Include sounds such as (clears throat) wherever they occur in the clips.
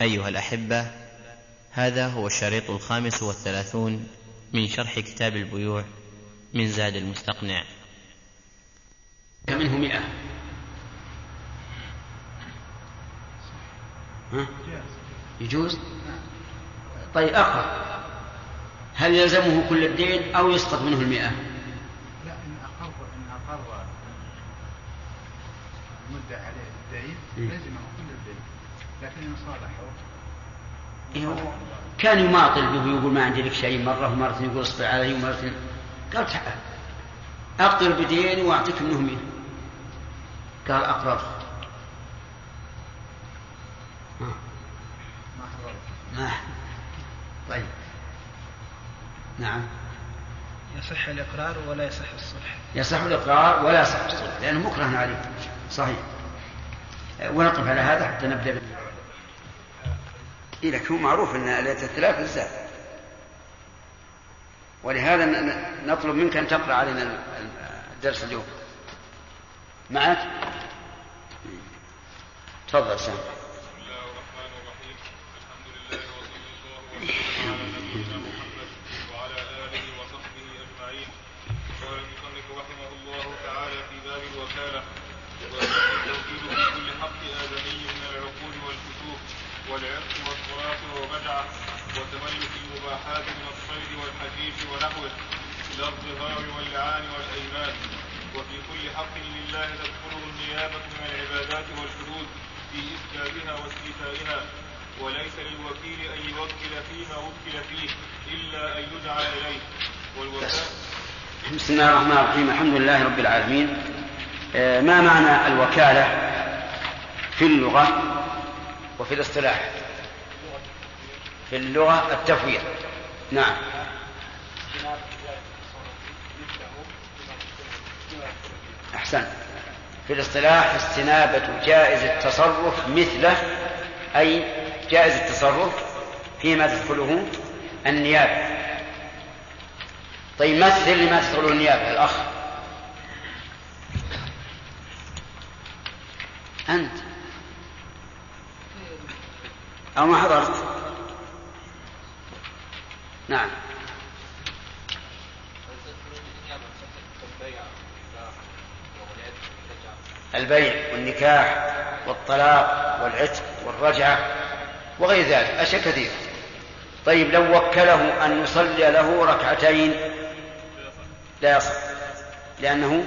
أيها الأحبة هذا هو الشريط الخامس والثلاثون من شرح كتاب البيوع من زاد المستقنع. منه مئة؟ ها؟ يجوز؟ طيب أقرأ. هل يلزمه كل الدين أو يسقط منه المئة؟ لا إن أقر إن أقر مدة عليه الدين لزمه لكن صالحه إيه. كان يماطل به ويقول ما عندي لك شيء مرة ومرة يقول اصبر علي ومرة قال تعال أقدر بديني وأعطيك منه مئة قال أقرر. ما ما. طيب. نعم. يصح الإقرار ولا يصح الصلح؟ يصح الإقرار ولا يصح الصلح لأنه مكره عليه. صحيح. ونقف على هذا حتى نبدأ. إيه لك هو معروف أن ليلة الثلاث بالذات. ولهذا نطلب منك أن تقرأ علينا الدرس اليوم. معك؟ تفضل سام بسم الله الرحمن الرحيم. الحمد لله وصلى الله وسلم على نبينا محمد وعلى اله وصحبه اجمعين قال المصنف رحمه الله تعالى في باب الوكاله والتوكيل في كل حق ادمي من العقول والكتوب والعرق والتراث والبدعه وتملك المباحات من الصيد والحشيش ونحوه لا الظهار واللعان والأيمان. وفي كل حق لله تدخله النيابة من العبادات والحدود في إسكابها واستيفائها وليس للوكيل أن يوكل فيما وكل فيه إلا أن يدعى إليه. والوكالة بسم الله الرحمن الرحيم. الحمد لله رب العالمين. آه، ما معنى الوكالة في اللغة؟ وفي الاصطلاح في اللغة التفويض. نعم. أحسن. في الاصطلاح استنابة جائز التصرف مثله أي جائز التصرف فيما تدخله النيابة. طيب مثل لما تدخله النيابة الأخ؟ أنت. أو ما حضرت؟ نعم. البيع والنكاح والطلاق والعتق والرجعة وغير ذلك أشياء كثيرة. طيب لو وكله أن يصلي له ركعتين لا يصح لأنه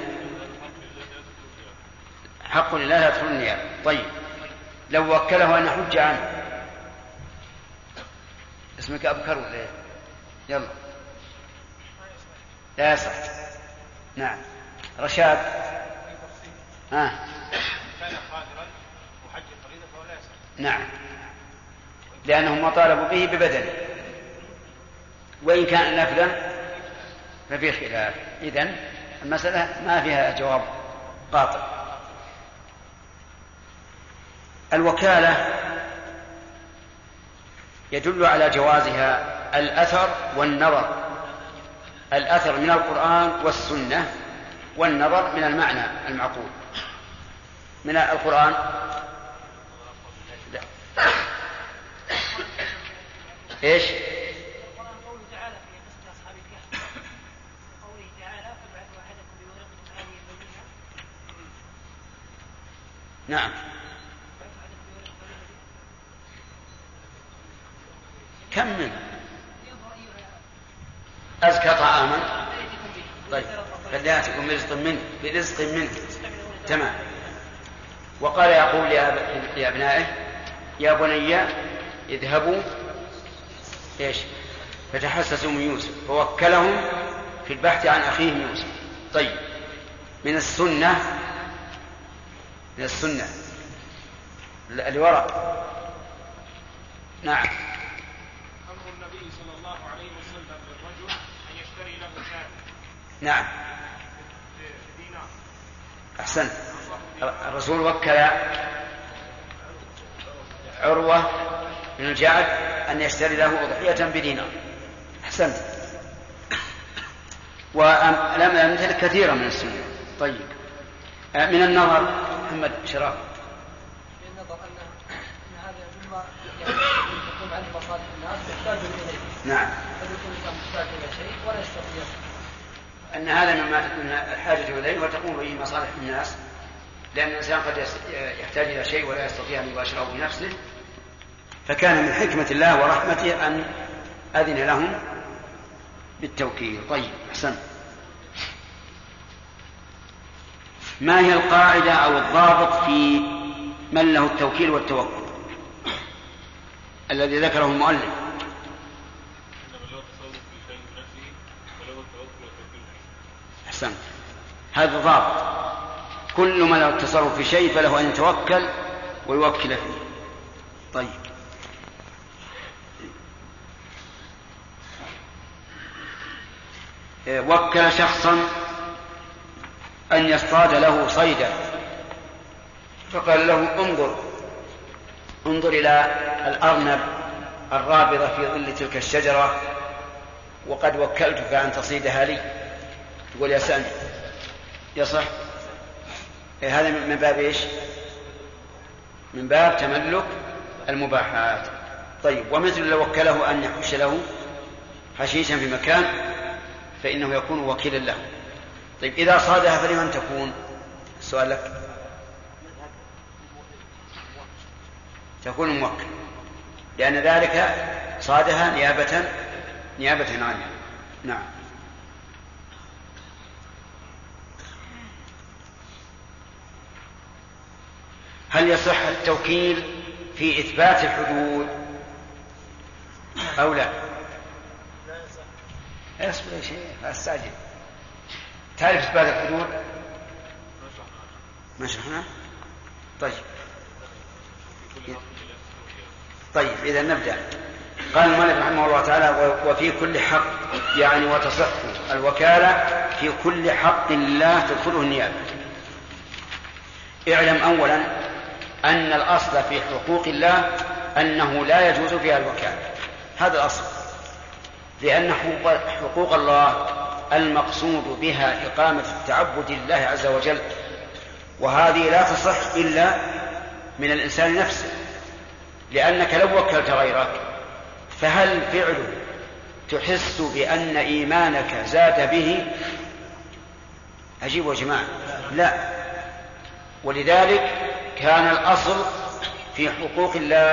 حق لله لا يدخل النيابة. طيب لو وكله أن يحج عنه اسمك أبكر ولا إيه؟ يلا. لا يصح. نعم. رشاد. ها. كان قادرا وحج الفريضة فهو لا نعم. لأنهم ما طالبوا به ببدنه. وإن كان نفلا ففي خلاف. إذن المسألة ما فيها جواب قاطع الوكالة يدل على جوازها الأثر والنظر الأثر من القرآن والسنة والنظر من المعنى المعقول من القرآن لا. إيش؟ قوله تعالى في قصة أصحاب الكهف قوله تعالى فابعث أحدكم بورقكم هذه البينة نعم كمل أزكى طعاما؟ طيب فليأتكم برزق منه برزق منه تمام. وقال يقول لأب- لأبنائه يا بني اذهبوا. إيش؟ فتحسسوا من يوسف فوكلهم في البحث عن أخيهم يوسف. طيب من السنة من السنة. اللي وراء نعم. نعم. أحسنت. الرسول وكل عروة بن الجعد أن يشتري له أضحية بدينار. أحسنت. ولم أمثل كثيرة من السنة. طيب. آه، من النظر محمد شراب من النظر أن هذا مما يقوم عنه مصالح الناس يحتاج إليه. نعم. قد يكون الإنسان محتاج إلى شيء ولا يستطيع؟ أن هذا مما تكون الحاجة إليه وتقوم به مصالح الناس لأن الإنسان قد يحتاج إلى شيء ولا يستطيع أن يباشره بنفسه. فكان من حكمة الله ورحمته أن أذن لهم بالتوكيل. طيب أحسن. ما هي القاعدة أو الضابط في من له التوكيل والتوكل؟ الذي ذكره المؤلف إنما له تصرف في شيء بنفسه وله التوكل والتوكيل فيه. أحسنت هذا ضابط. كل من له التصرف في شيء فله أن يتوكل ويوكل فيه. طيب. إيه، وكل شخصا أن يصطاد له صيدا. فقال له انظر. انظر إلى الأرنب الرابضة في ظل تلك الشجرة وقد وكلتك أن تصيدها لي. تقول يا سامي. يصح إيه هذا من باب إيش؟ من باب تملك المباحات. طيب ومثل لو وكله أن يحش له حشيشا في مكان فإنه يكون وكيلا له. طيب إذا صادها فلمن تكون؟ السؤال لك. تكون موكل. لأن ذلك صادها نيابه نيابة عنه نعم. هل يصح التوكيل في إثبات الحدود أو لا؟ اصبر يا شيخ لا أستعجل. تعرف إثبات الحدود؟ ما شرحنا؟ طيب. طيب إذا نبدأ. قال المؤلف رحمه الله تعالى وفي كل حق. يعني وتصح الوكالة في كل حق لله تدخله النيابة. اعلم أولا أن الأصل في حقوق الله أنه لا يجوز فيها الوكالة. هذا الأصل. لأن حقوق, الله المقصود بها إقامة التعبد لله عز وجل وهذه لا تصح إلا من الإنسان نفسه. لأنك لو وكلت غيرك فهل فعله تحس بأن إيمانك زاد به؟ عجيب يا جماعة. لا. ولذلك كان الأصل في حقوق الله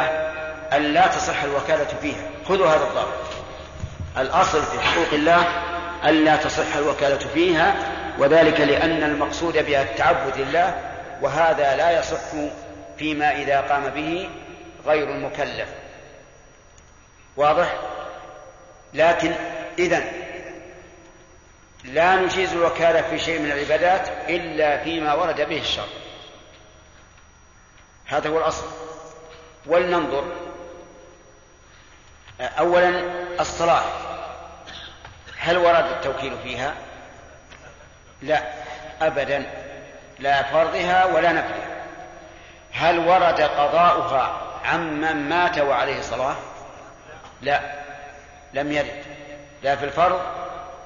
أن لا تصح الوكالة فيها. خذوا هذا الضابط. الأصل في حقوق الله أن لا تصح الوكالة فيها وذلك لأن المقصود بها التعبد لله وهذا لا يصح فيما إذا قام به غير المكلف. واضح؟ لكن إذن لا نجيز الوكالة في شيء من العبادات إلا فيما ورد به الشرع. هذا هو الأصل. ولننظر. أولا الصلاة. هل ورد التوكيل فيها؟ لا. أبدا. لا فرضها ولا نفلها. هل ورد قضاؤها عمن مات وعليه صلاة لا. لم يرد. لا في الفرض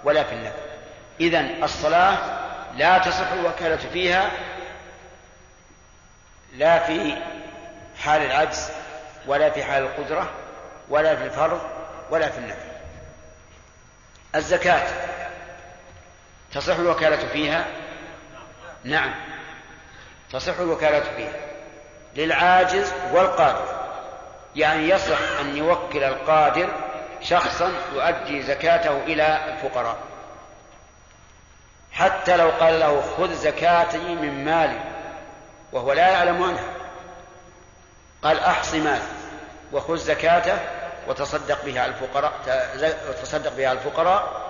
ولا في النفل. إذن الصلاة لا تصح الوكالة فيها لا في حال العجز ولا في حال القدرة ولا في الفرض ولا في النفل الزكاة تصح الوكالة فيها؟ نعم تصح الوكالة فيها. للعاجز والقادر يعني يصح أن يوكل القادر شخصا يؤدي زكاته إلى الفقراء. حتى لو قال له خذ زكاتي من مالي وهو لا يعلم عنها قال أحص مالي وخذ زكاته وتصدق بها على الفقراء وتصدق بها على الفقراء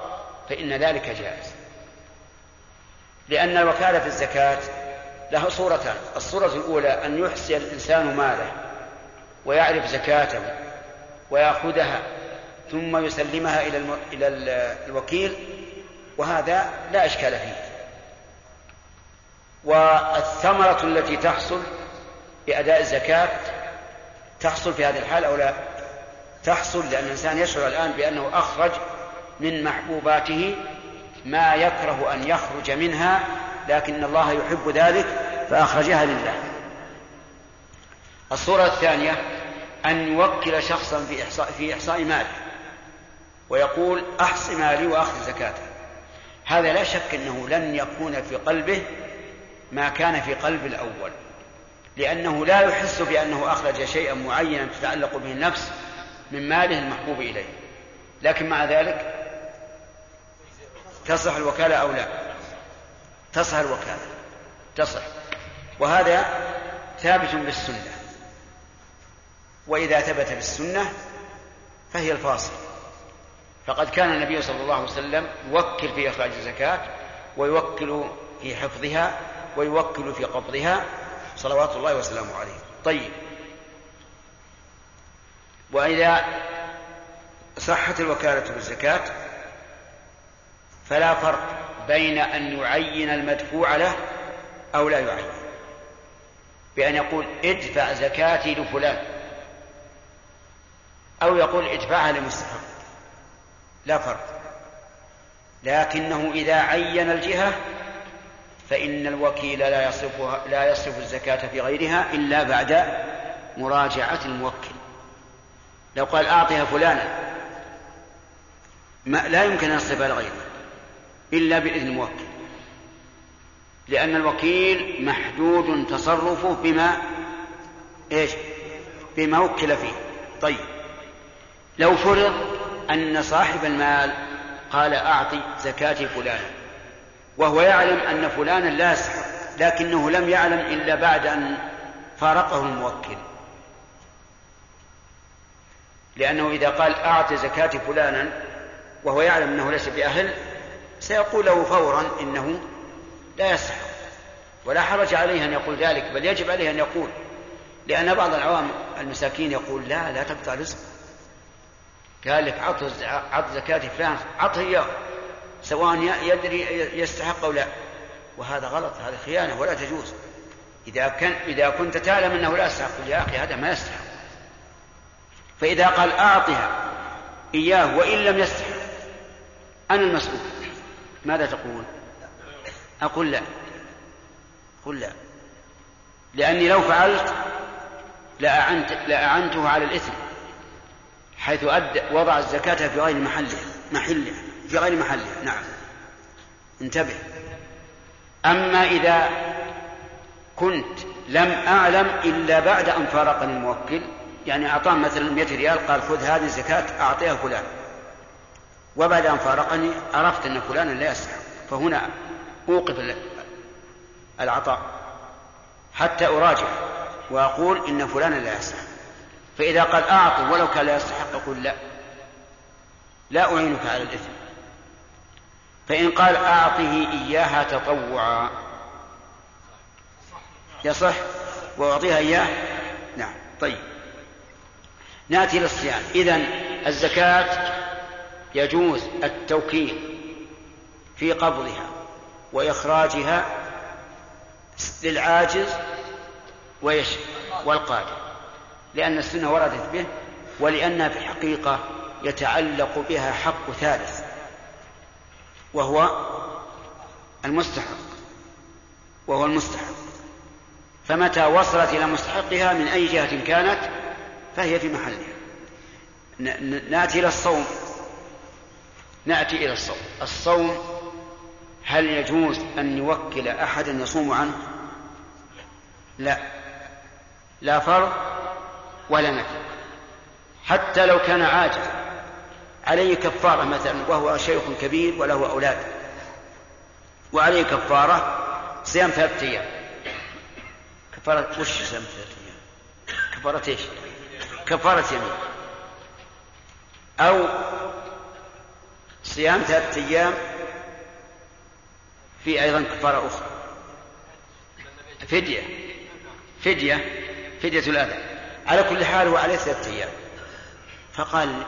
فإن ذلك جائز لأن الوكالة في الزكاة له صورتان الصورة الأولى أن يحصي الإنسان ماله ويعرف زكاته ويأخذها ثم يسلمها. إلى الوكيل وهذا لا إشكال فيه والثمرة التي تحصل بأداء الزكاة تحصل في هذه الحال أو لا؟ تحصل لأن الإنسان يشعر الآن بأنه أخرج من محبوباته ما يكره أن يخرج منها لكن الله يحب ذلك فأخرجها لله. الصورة الثانية أن يوكل شخصا في إحصاء, في إحصاء ماله ويقول أحص مالي وأخذ زكاته هذا لا شك أنه لن يكون في قلبه ما كان في قلب الأول. لأنه لا يحس بأنه أخرج شيئا معينا تتعلق به النفس من ماله المحبوب إليه. لكن مع ذلك تصح الوكالة أو لا؟ تصح الوكالة. تصح. وهذا ثابت بالسنة. وإذا ثبت بالسنة فهي الفاصل. فقد كان النبي صلى الله عليه وسلم يوكل في إخراج الزكاة ويوكل في حفظها ويوكل في قبضها صلوات الله وسلامه عليه. طيب. وإذا صحت الوكالة بالزكاة فلا فرق بين أن يعين المدفوع له أو لا يعين. بأن يقول ادفع زكاتي لفلان. أو يقول ادفعها لمستحق. لا فرق. لكنه إذا عين الجهة فإن الوكيل لا يصرفها لا يصرف الزكاة في غيرها إلا بعد مراجعة الموكل لو قال أعطها فلانا ما لا يمكن أن يصرفها لغيره إلا بإذن الموكل لأن الوكيل محدود تصرفه بما إيش؟ بما وكل فيه. طيب لو فرض أن صاحب المال قال أعطي زكاة فلانا وهو يعلم أن فلانا لا يستحق لكنه لم يعلم إلا بعد أن فارقه الموكل. لأنه إذا قال أعط زكاة فلانا وهو يعلم أنه ليس بأهل سيقول له فورا إنه لا يستحق ولا حرج عليه أن يقول ذلك بل يجب عليه أن يقول. لأن بعض العوام المساكين يقول لا لا تقطع رزق. قال لك عط زكاة فلان عطه إياه. سواء يدري يستحق أو لا. وهذا غلط هذا خيانة ولا تجوز. إذا كان إذا كنت تعلم أنه لا يستحق يا أخي هذا ما يستحق. فإذا قال أعطها إياه وإن لم يستحق أنا المسؤول. ماذا تقول؟ أقول لا. قل لا. لأني لو فعلت لأعنت لأعنته على الإثم حيث أد وضع الزكاة في غير محله محله. في غير محله. نعم. انتبه. أما إذا كنت لم أعلم إلا بعد أن فارقني الموكل يعني أعطاه مثلا 100 ريال قال خذ هذه الزكاة أعطيها فلان. وبعد أن فارقني عرفت أن فلانا لا يستحق. فهنا أوقف العطاء. حتى أراجع وأقول إن فلانا لا يستحق. فإذا قال أعطه ولو كان لا يستحق أقول لا. لا أعينك على الإثم. فإن قال أعطه إياها تطوعا. يصح؟ وأعطيها إياه؟ نعم. طيب. نأتي للصيام إذن الزكاة يجوز التوكيل في قبضها وإخراجها للعاجز ويش والقادر. لأن السنة وردت به ولأنها في الحقيقة يتعلق بها حق ثالث. وهو المستحق. وهو المستحق. فمتى وصلت إلى مستحقها من أي جهة كانت؟ فهي في محلها. نأتي إلى الصوم. نأتي إلى الصوم. الصوم هل يجوز أن يوكل أحدا يصوم عنه؟ لا. لا فرض ولا نفل حتى لو كان عاجزا. عليه كفارة مثلا وهو شيخ كبير وله أولاد. وعليه كفارة صيام ثلاثة أيام. كفارة وش صيام ثلاثة أيام؟ كفارة إيش؟ كفارة يمين. أو صيام ثلاثة أيام في أيضا كفارة أخرى. فدية. فدية. فدية الأذى. على كل حال هو عليه ثلاثة أيام. فقال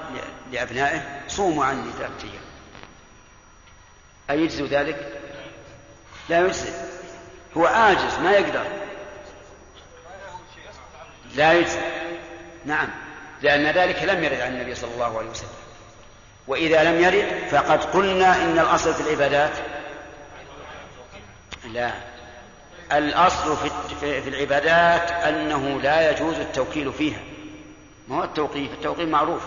لأبنائه صوموا عني ثلاثة أيام. أيجزي ذلك؟ لا يجزي. هو عاجز ما يقدر. لا يجزي. نعم. لأن ذلك لم يرد عن النبي صلى الله عليه وسلم. وإذا لم يرد فقد قلنا إن الأصل في العبادات. لا. الأصل في, في العبادات أنه لا يجوز التوكيل فيها. ما هو التوقيف؟ التوقيف معروف.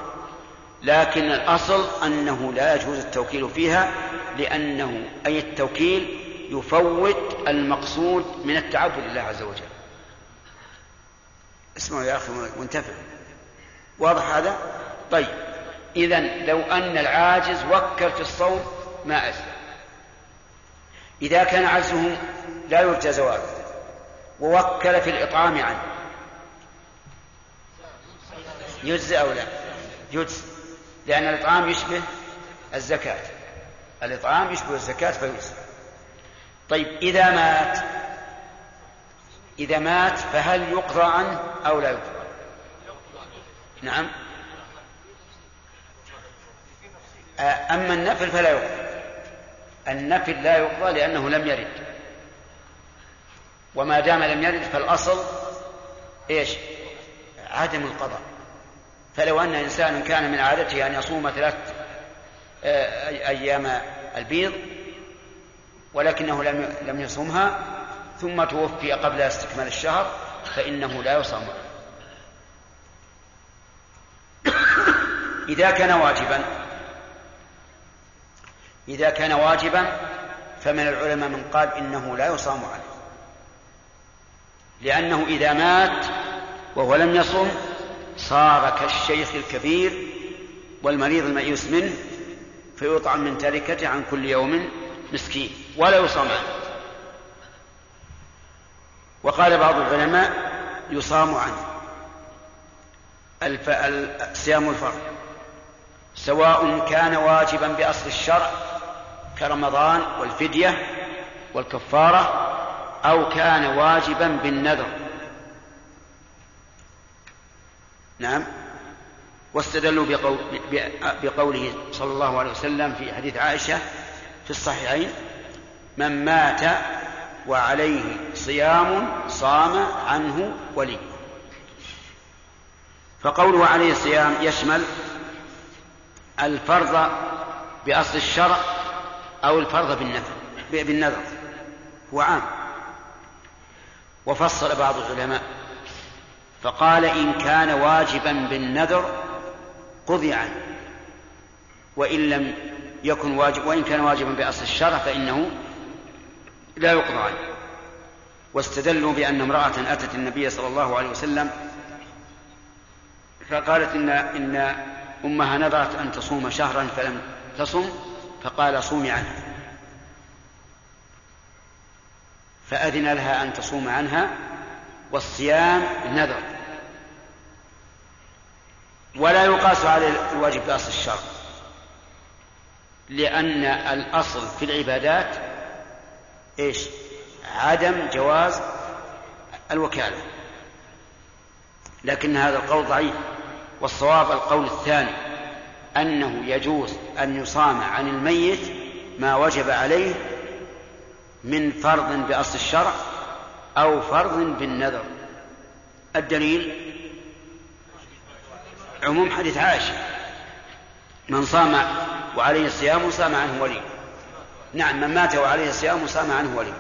لكن الأصل أنه لا يجوز التوكيل فيها لأنه أي التوكيل يفوت المقصود من التعبد لله عز وجل. اسمعوا يا أخي وانتفع واضح هذا؟ طيب. إذا لو أن العاجز وكل في الصوم ما أجزى إذا كان عجزه لا يرجى زواله ووكل في الإطعام عنه. يجزي أو لا؟ يجزي. لأن الإطعام يشبه الزكاة. الإطعام يشبه الزكاة فيجزي. طيب إذا مات إذا مات فهل يقضى عنه أو لا يقضى نعم. أما النفل فلا يقضى. النفل لا يقضى لأنه لم يرد. وما دام لم يرد فالأصل إيش؟ عدم القضاء. فلو أن إنسانا كان من عادته أن يصوم ثلاث أيام البيض ولكنه لم يصومها ثم توفي قبل استكمال الشهر فإنه لا يصام. إذا كان واجبا إذا كان واجبا فمن العلماء من قال إنه لا يصام عليه. لأنه إذا مات وهو لم يصم صار كالشيخ الكبير والمريض الميؤوس منه فيطعم من تركته عن كل يوم مسكين ولا يصام عنه وقال بعض العلماء يصام عنه. الف... صيام الفرض. سواء كان واجبا بأصل الشرع كرمضان والفدية والكفارة أو كان واجبا بالنذر. نعم. واستدلوا بقول بقوله صلى الله عليه وسلم في حديث عائشة في الصحيحين من مات وعليه صيام صام عنه ولي. فقوله عليه الصيام يشمل الفرض بأصل الشرع أو الفرض بالنذر بالنذر هو عام. وفصل بعض العلماء فقال إن كان واجبا بالنذر قضي عنه. وإن لم يكن واجب وإن كان واجبا بأصل الشرع فإنه لا يقضى عنه. واستدلوا بأن امرأة أتت النبي صلى الله عليه وسلم فقالت إن إن أمها نذرت أن تصوم شهرا فلم تصم فقال صومي عنها. فأذن لها أن تصوم عنها والصيام نذر. ولا يقاس على الواجب بأصل الشرع لأن الأصل في العبادات إيش؟ عدم جواز الوكالة. لكن هذا القول ضعيف. والصواب القول الثاني أنه يجوز أن يصام عن الميت ما وجب عليه من فرض بأصل الشرع أو فرض بالنذر. الدليل عموم حديث عائشة. من صام وعليه الصيام صام عنه ولي. نعم من مات وعليه الصيام صام عنه ولي.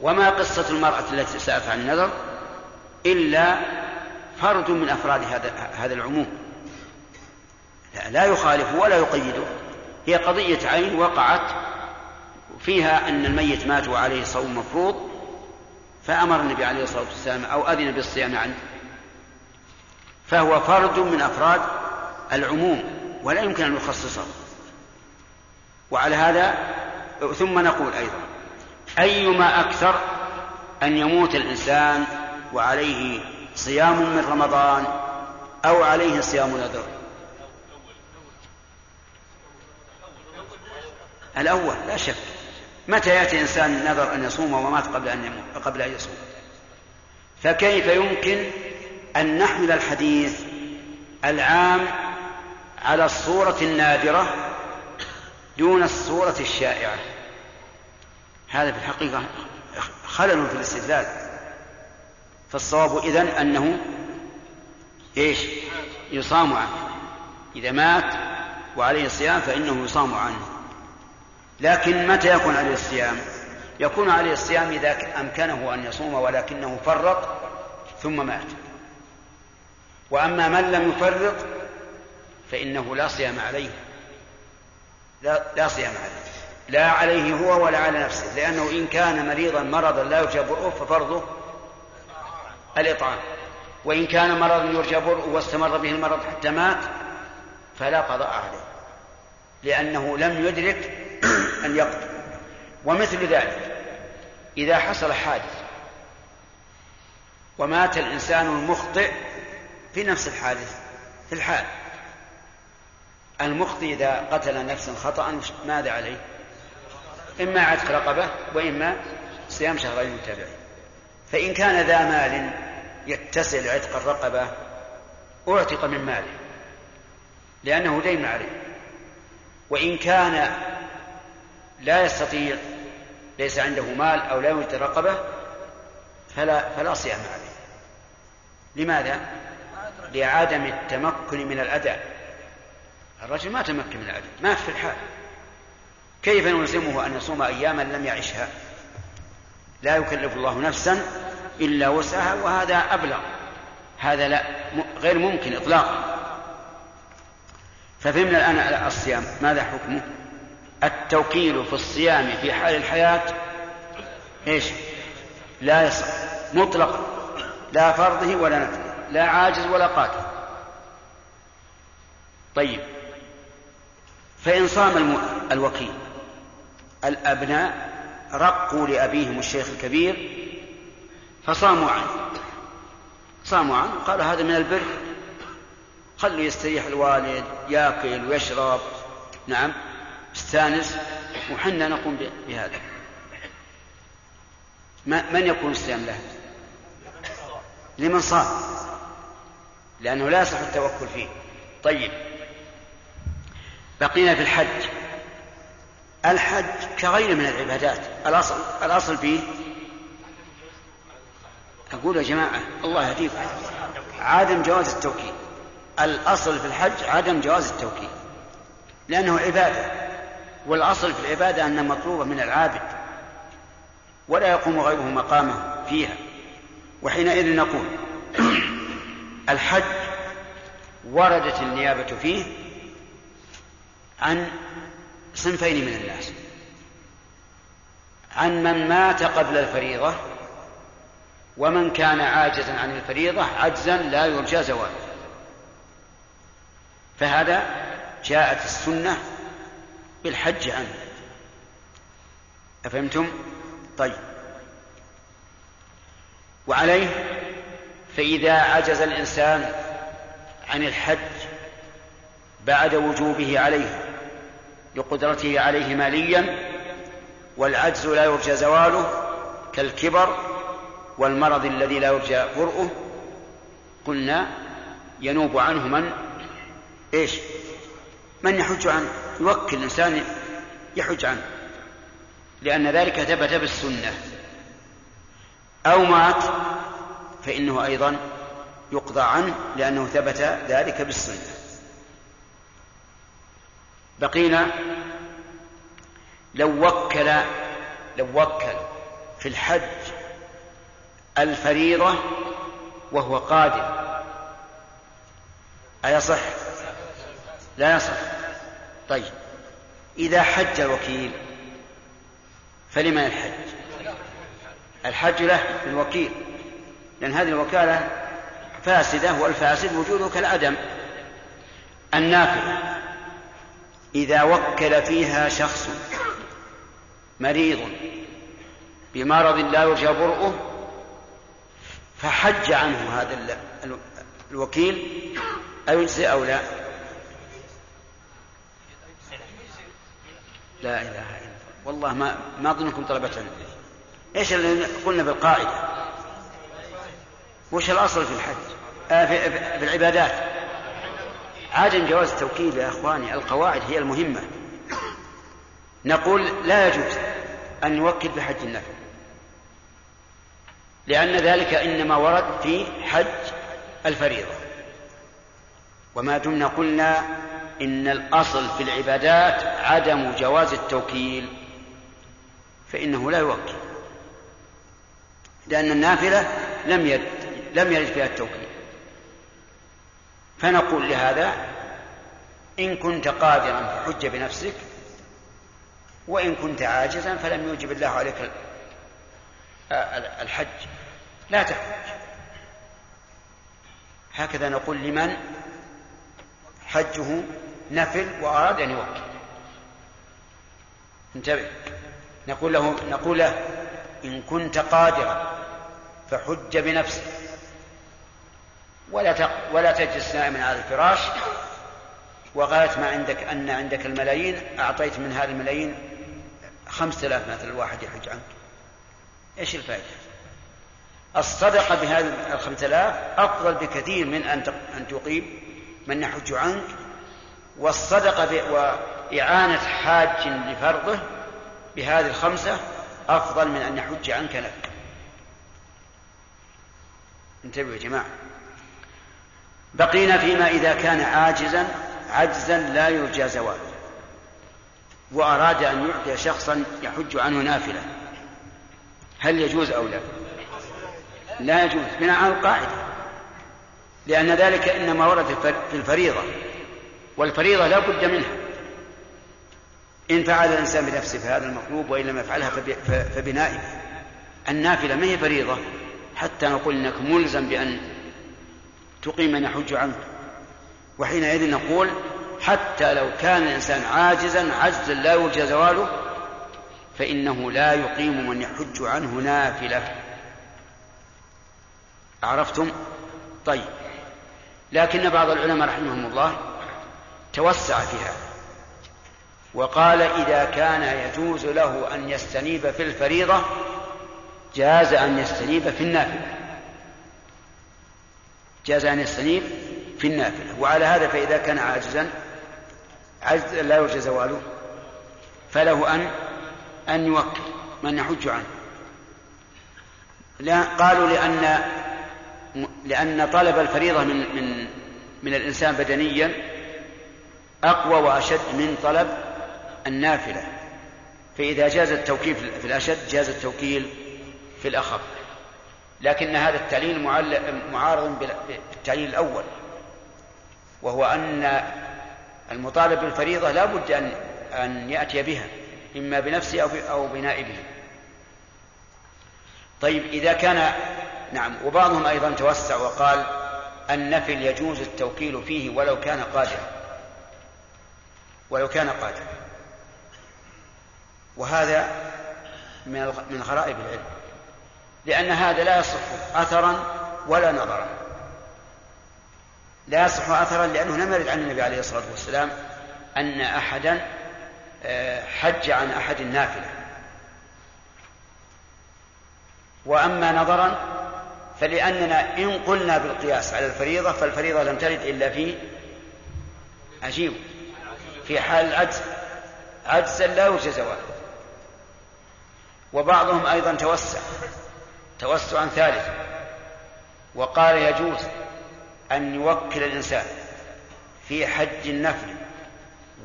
وما قصة المرأة التي سألت عن النذر؟ إلا فرد من أفراد هذا هذا العموم. لا, لا يخالف ولا يقيده هي قضية عين وقعت فيها أن الميت مات وعليه صوم مفروض. فأمر النبي عليه الصلاة والسلام أو أذن بالصيام عنه. فهو فرد من أفراد العموم ولا يمكن أن يخصصه وعلى هذا ثم نقول أيضا أيما أكثر أن يموت الإنسان وعليه صيام من رمضان أو عليه صيام نذر الأول لا شك. متى يأتي إنسان نذر أن يصوم ومات قبل أن يموت قبل أن يصوم؟ فكيف يمكن أن نحمل الحديث العام على الصورة النادرة دون الصورة الشائعة؟ هذا في الحقيقة خلل في الاستدلال. فالصواب إذن أنه إيش؟ يصام عنه. إذا مات وعليه الصيام فإنه يصام عنه. لكن متى يكون عليه الصيام؟ يكون عليه الصيام إذا أمكنه أن يصوم ولكنه فرط ثم مات. وأما من لم يفرط فإنه لا صيام عليه. لا, لا صيام عليه. لا عليه هو ولا على نفسه. لأنه إن كان مريضا مرضا لا يرجى برؤه ففرضه الإطعام. وإن كان مرضا يرجى برؤه واستمر به المرض حتى مات فلا قضاء عليه. لأنه لم يدرك أن يقضي ومثل ذلك إذا حصل حادث ومات الإنسان المخطئ في نفس الحادث في الحال. المخطئ إذا قتل نفسا خطأ ماذا عليه؟ إما عتق رقبة وإما صيام شهرين متابعين. فإن كان ذا مال يتسع لعتق الرقبة أعتق من ماله لأنه دين عليه. وإن كان لا يستطيع ليس عنده مال أو لا يوجد رقبة فلا فلا صيام عليه. لماذا؟ لعدم التمكن من الأداء. الرجل ما تمكن من الأداء مات في الحال. كيف نلزمه أن يصوم أياما لم يعشها؟ لا يكلف الله نفسا إلا وسعها وهذا أبلغ. هذا لا غير ممكن إطلاقا. ففهمنا الآن الصيام ماذا حكمه؟ التوكيل في الصيام في حال الحياة إيش؟ لا يصح مطلقا لا فرضه ولا نفله لا عاجز ولا قادر. طيب فإن صام الوكيل الأبناء رقوا لأبيهم الشيخ الكبير فصاموا عنه. صاموا عنه قال هذا من البر خلوا يستريح الوالد ياكل ويشرب. نعم. استانس وحنا نقوم بهذا. من يكون الصيام له؟ لمن صام. لأنه لا يصح التوكل فيه. طيب. بقينا في الحج. الحج كغيره من العبادات. الأصل الأصل فيه؟ أقول يا جماعة الله يهديكم عدم جواز التوكيد. الأصل في الحج عدم جواز التوكيد. لأنه عبادة. والأصل في العبادة أنها مطلوبة من العابد ولا يقوم غيره مقامه فيها. وحينئذ نقول (clears throat) الحج وردت النيابة فيه عن صنفين من الناس. عن من مات قبل الفريضة ومن كان عاجزا عن الفريضة عجزا لا يرجى زواله فهذا جاءت السنة بالحج عنه أفهمتم؟ طيب. وعليه فإذا عجز الإنسان عن الحج بعد وجوبه عليه لقدرته عليه ماليا والعجز لا يرجى زواله كالكبر والمرض الذي لا يرجى برؤه قلنا ينوب عنه من؟ إيش؟ من يحج عنه؟ يوكل الإنسان يحج عنه لأن ذلك ثبت بالسنة. أو مات فإنه أيضا يقضى عنه لأنه ثبت ذلك بالسنة. بقينا لو وكل لو وكل في الحج الفريضة وهو قادر أيصح؟ لا يصح. طيب. إذا حج الوكيل فلمن الحج؟ الحج له الوكيل لأن هذه الوكالة فاسدة والفاسد وجوده كالعدم. النافع إذا وكل فيها شخص مريض بمرض لا يرجى برؤه فحج عنه هذا الوكيل أيجزي أو لا؟ لا إله إلا الله. والله ما ما أظنكم طلبة علم إيش اللي قلنا بالقاعدة؟ وش الأصل في الحج؟ آه في, في العبادات عدم جواز التوكيل يا إخواني القواعد هي المهمة. نقول لا يجوز أن نوكل بحج النفل. لأن ذلك إنما ورد في حج الفريضة. وما دمنا قلنا إن الأصل في العبادات عدم جواز التوكيل فإنه لا يوكل لأن النافلة لم يرد لم يرد فيها التوكيل. فنقول لهذا إن كنت قادرا فحج بنفسك وإن كنت عاجزا فلم يوجب الله عليك الحج لا تحج. هكذا نقول لمن حجه نفل وأراد أن يوكل. انتبه. نقول له نقول له إن كنت قادرا فحج بنفسك. ولا تق... ولا تجلس نائما على الفراش. وغاية ما عندك أن عندك الملايين أعطيت من هذه الملايين خمسة آلاف مثلا الواحد يحج عنك إيش الفائدة؟ الصدقة بهذه الخمسة آلاف أفضل بكثير من أن أن تقيم من يحج عنك. والصدقة. وإعانة حاج لفرضه بهذه الخمسة أفضل من أن يحج عنك نفسك انتبهوا يا جماعة. بقينا فيما إذا كان عاجزا عجزا لا يرجى زواله وأراد أن يعطي شخصا يحج عنه نافلة. هل يجوز أو لا؟ لا يجوز بناء على القاعدة. لأن ذلك إنما ورد في الفريضة. والفريضة لا بد منها. إن فعل الإنسان بنفسه فهذا المطلوب وإن لم يفعلها فبنائه. النافلة ما هي فريضة؟ حتى نقول إنك ملزم بأن تقيم من يحج عنك وحينئذ نقول حتى لو كان الإنسان عاجزا عجزا لا يرجى زواله فإنه لا يقيم من يحج عنه نافلة. عرفتم؟ طيب. لكن بعض العلماء رحمهم الله توسع في هذا. وقال إذا كان يجوز له أن يستنيب في الفريضة جاز أن يستنيب في النافلة. جاز أن يستنيب في النافلة. وعلى هذا فإذا كان عاجزا عجز لا يرجى زواله. فله أن أن يوكل من يحج عنه. لا قالوا لأن لأن طلب الفريضة من من من الإنسان بدنيا أقوى وأشد من طلب النافلة فإذا جاز التوكيل في الأشد جاز التوكيل في الأخف لكن هذا التعليل معارض بالتعليل الأول وهو أن المطالب بالفريضة لا بد أن أن يأتي بها إما بنفسه أو أو بنائبه طيب إذا كان نعم وبعضهم أيضا توسع وقال النفل يجوز التوكيل فيه ولو كان قادرا. ولو كان قادرا. وهذا من من غرائب العلم. لأن هذا لا يصح أثرا ولا نظرا. لا يصح أثرا لأنه لم يرد عن النبي عليه الصلاة والسلام أن أحدا آه، حج عن أحد نافلة وأما نظرا فلأننا إن قلنا بالقياس على الفريضة فالفريضة لم ترد إلا في عجيب في حال العجز. عجزا لا يوجد زوال وبعضهم أيضا توسع توسعا ثالثا. وقال يجوز أن يوكل الإنسان في حج النفل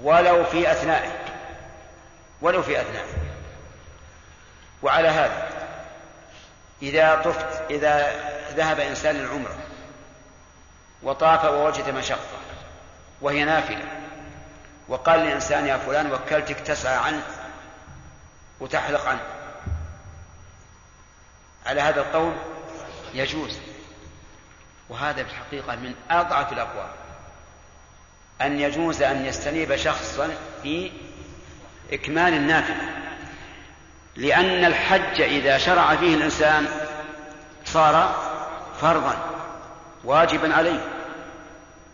ولو في أثنائه ولو في أثنائه. وعلى هذا إذا طفت إذا ذهب إنسان للعمرة وطاف ووجد مشقة وهي نافلة وقال للإنسان يا فلان وكلتك تسعى عنه وتحلق عنه على هذا القول يجوز. وهذا في الحقيقة من أضعف الأقوال. أن يجوز أن يستنيب شخصا في إكمال النافلة لأن الحج إذا شرع فيه الإنسان صار فرضا واجبا عليه.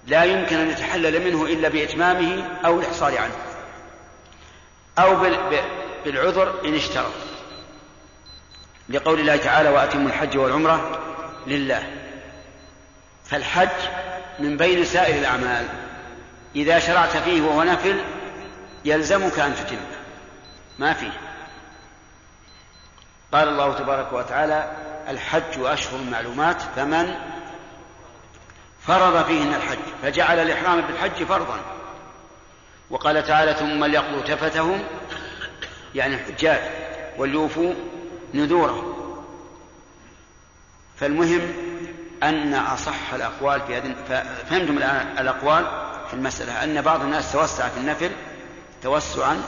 لا يمكن أن يتحلل منه إلا بإتمامه أو الإحصار عنه. أو بالعذر إن اشترط. لقول الله تعالى وأتموا الحج والعمرة لله. فالحج من بين سائر الأعمال. إذا شرعت فيه وهو نفل يلزمك أن تتمه ما فيه. قال الله تبارك وتعالى الحج أشهر معلومات فمن فرض فيهن الحج فجعل الإحرام بالحج فرضا. وقال تعالى ثم ليقضوا تفتهم يعني الحجاج وليوفوا نذوره. فالمهم أن أصح الأقوال في هذه فهمتم الآن الأقوال في المسألة. أن بعض الناس توسع في النفل توسعا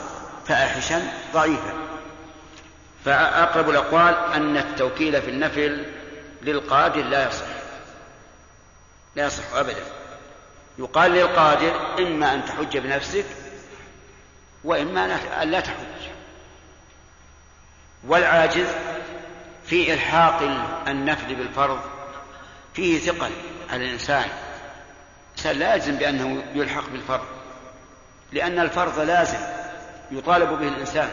فاحشا ضعيفا. فأقرب الأقوال أن التوكيل في النفل للقادر لا يصح. لا يصح أبدا. يقال للقادر إما أن تحج بنفسك وإما أن لا تحج. والعاجز في إلحاق النفل بالفرض فيه ثقل على الإنسان. الإنسان لا يلزم بأنه يلحق بالفرض لأن الفرض لازم يطالب به الإنسان.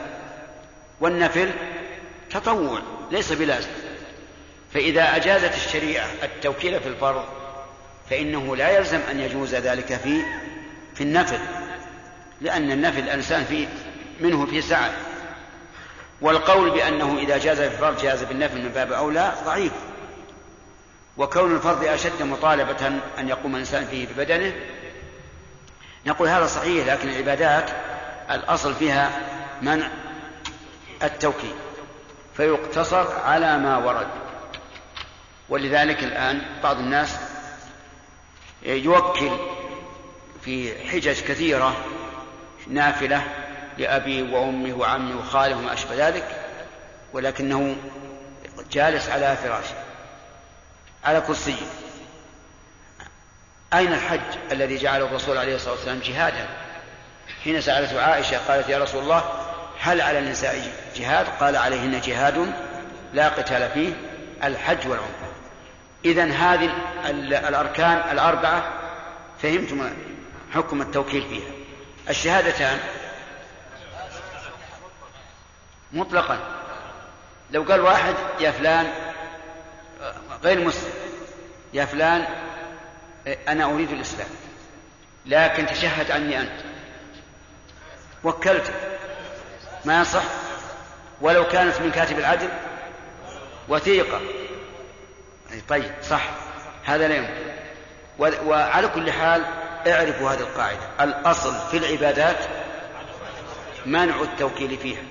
والنفل تطوع ليس بلازم. فإذا أجازت الشريعة التوكيل في الفرض فإنه لا يلزم أن يجوز ذلك في في النفل لأن النفل الإنسان في منه في سعة. والقول بأنه إذا جاز في الفرض جاز بالنفل من باب أولى ضعيف. وكون الفرض أشد مطالبة أن يقوم الإنسان فيه ببدنه نقول هذا صحيح لكن العبادات الأصل فيها منع التوكيد فيقتصر على ما ورد. ولذلك الآن بعض الناس يوكل في حجج كثيرة نافلة لأبي وأمه وعمه وخاله وما أشبه ذلك ولكنه جالس على فراشه على كرسيه. أين الحج الذي جعله الرسول عليه الصلاة والسلام جهادا؟ حين سألته عائشة قالت يا رسول الله هل على النساء جهاد؟ قال عليهن جهاد لا قتال فيه الحج والعمرة. إذا هذه الأركان الأربعة فهمتم حكم التوكيل فيها. الشهادتان مطلقا. لو قال واحد يا فلان غير مسلم يا فلان أنا أريد الإسلام لكن تشهد عني أنت. وكلته ما يصح؟ ولو كانت من كاتب العدل. وثيقة. طيب صح. هذا لا يمكن. وعلى كل حال اعرفوا هذه القاعدة. الأصل في العبادات منع التوكيل فيها.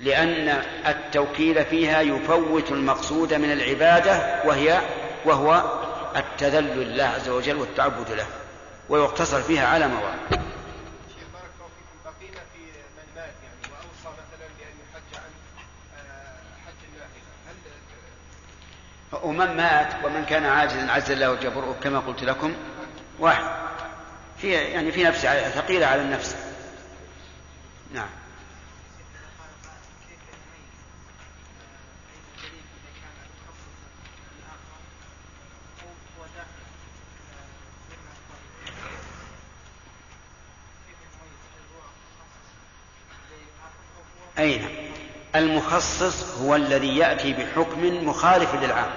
لأن التوكيل فيها يفوت المقصود من العبادة وهي وهو التذلل لله عز وجل والتعبد له ويقتصر فيها على ما ورد. شيخ بارك الله فيكم. بقينا في من مات يعني ومن مات ومن كان عاجزا عز الله وجبره كما قلت لكم واحد. في يعني في نفس ثقيلة على النفس. نعم أين المخصص هو الذي يأتي بحكم مخالف للعام.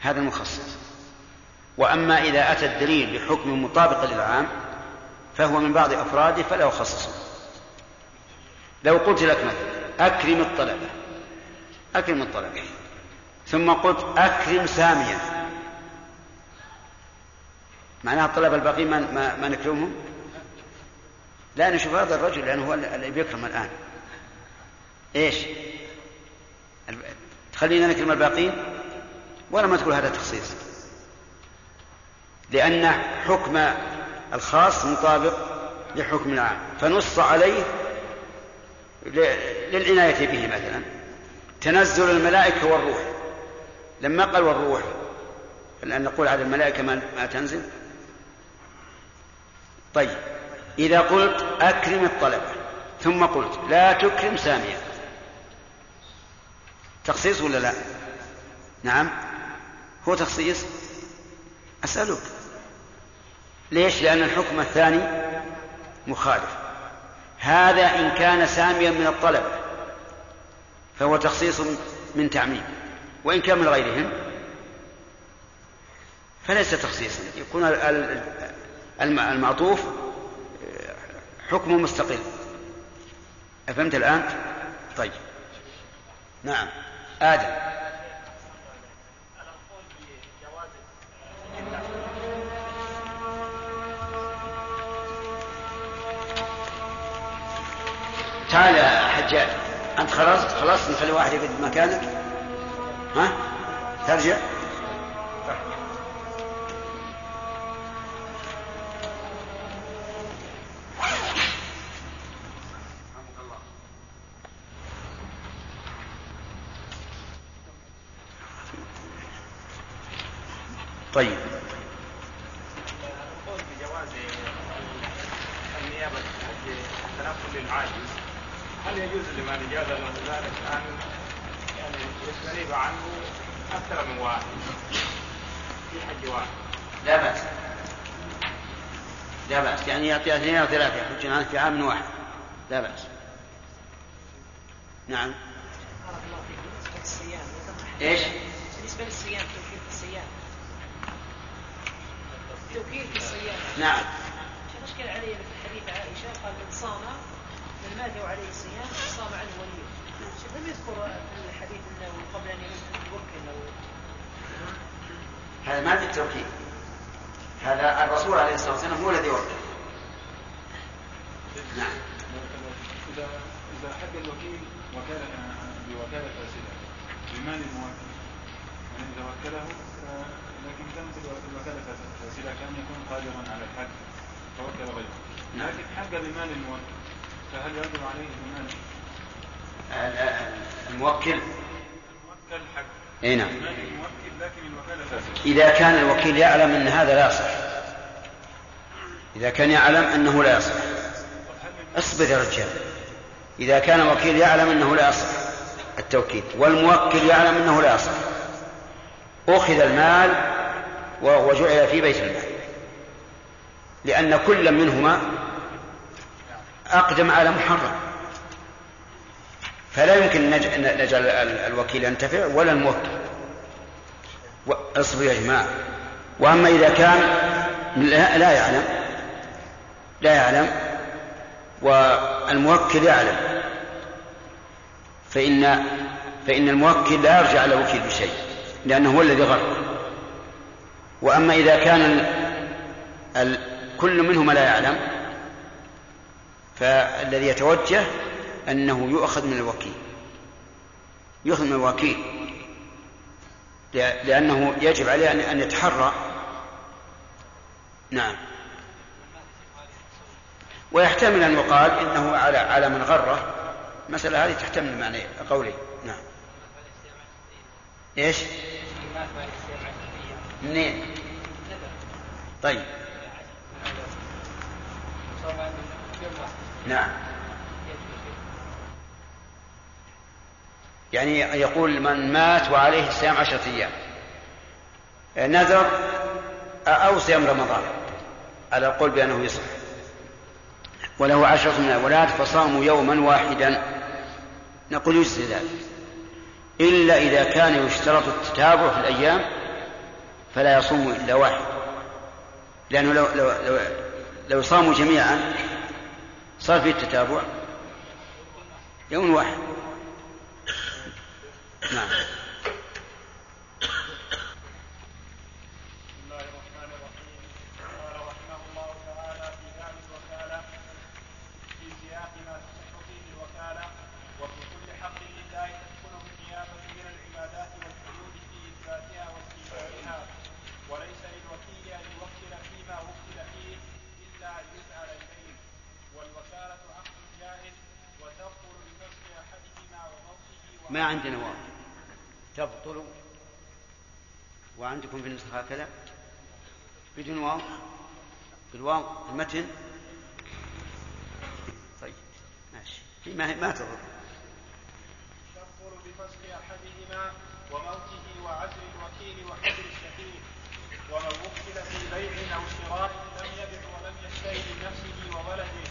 هذا المخصص. وأما إذا أتى الدليل بحكم مطابق للعام فهو من بعض أفراده فلا يخصصه لو قلت لك مثلا أكرم الطلبة. أكرم الطلبة. ثم قلت أكرم ساميا. معناها الطلبة الباقين ما, ما, ما نكرمهم؟ لا نشوف هذا الرجل لأنه هو اللي بيكرم الآن. إيش؟ تخلينا نكرم الباقين؟ ولا ما تقول هذا تخصيص. لأن حكم الخاص مطابق لحكم العام. فنص عليه للعناية به مثلا. تنزل الملائكة والروح. لما قال والروح لأن نقول على الملائكة ما تنزل. طيب. إذا قلت أكرم الطلبة ثم قلت لا تكرم سامية. تخصيص ولا لا؟ نعم. هو تخصيص؟ أسألك. ليش؟ لأن الحكم الثاني مخالف. هذا إن كان ساميا من الطلبة فهو تخصيص من تعميم. وإن كان من غيرهم فليس تخصيصا. يكون المعطوف حكمه مستقل. أفهمت الآن؟ طيب. نعم. آدم. تعال يا حجاج. أنت خلاص خلاص نخلي واحد يقعد مكانك ها؟ ترجع. طيب. هل يجوز لمن جاز له ذلك أن يعني يستريب عنه أكثر من واحد؟ في حج واحد. لا بأس. لا بأس. يعني يعطي اثنين أو ثلاثة يحجون عنه في عام واحد. لا بأس. نعم. بارك الله فيك. بالنسبة للصيام إيش؟ بالنسبة للصيام توكيل في الصيام توكيل في الصيام. نعم. شيخ اشكال علي مثل حديث عائشة قال من صام من مات وعليه الصيام صام عنه وليه. شيخ لم يذكر في الحديث إنه قبل أن يموت يوكل أو هذا ما في التوكيد هذا الرسول عليه الصلاة والسلام هو الذي وكل. نعم. إذا إذا حق الوكيل وكالة بوكالة فاسدة. بمال الموكل. يعني إذا وكله لكن كانت الوكالة فاسدة كان يكون قادرا على الحج. فوكل غيره نعم. لكن حق بمال الموكل فهل يجب عليه بمال؟ ال- ال- الموكل الموكل حق اي نعم. إذا كان الوكيل يعلم أن هذا لا يصح. إذا كان يعلم أنه لا يصح. اصبر يا رجال. إذا كان الوكيل يعلم أنه لا يصح التوكيد والموكل يعلم أنه لا يصح. أخذ المال وجعل في بيت المال لأن كل منهما أقدم على محرم. فلا يمكن نج- نجعل ال- الوكيل ينتفع ولا الموكل. اصبروا يا جماعة. وأما إذا كان لا, لا يعلم. لا يعلم. والموكل يعلم. فإن فإن الموكل لا يرجع على الوكيل بشيء لأنه هو الذي غرق. وأما إذا كان ال... ال... كل منهما لا يعلم فالذي يتوجه أنه يؤخذ من الوكيل. يؤخذ من الوكيل. لأ- لأنه يجب عليه أن- يتحرى. نعم. ويحتمل أن يقال إنه على على من غره. المسألة هذه تحتمل معنى قولي نعم. إيش؟ منين؟ طيب. نعم. يعني يقول من مات وعليه صيام عشرة أيام. نذر أو صيام رمضان. على القول بأنه يصح. وله عشرة من الأولاد فصاموا يوما واحدا. نقول يجزي ذلك. إلا إذا كان يشترط التتابع في الأيام فلا يصوم إلا واحد. لأنه لو, لو, لو, لو صاموا جميعا صار فيه التتابع يوم واحد. نعم بسم الله الرحمن الرحيم قال رحمه الله تعالى في باب الوكالة في سياق ما تصح فيه الوكالة وفي كل حق لله تدخله النيابة من العبادات والحدود في إثباتها واستيفائها وليس للوكيل أن يوكل فيما وكل فيه إلا أن يسأل إليه والوكالة عقد جائز وتبطل بفسخ أحدهما وموته ما عندنا واو تبطل وعندكم في النسخة هكذا. بدون واو. بالواو المتن طيب ماشي. ما ما تضر. بفسخ أحدهما وموته وعزل الوكيل وحجر الشهيد. ومن وكل في بيع أو شراء لم يبع ولم يشتري لنفسه وولده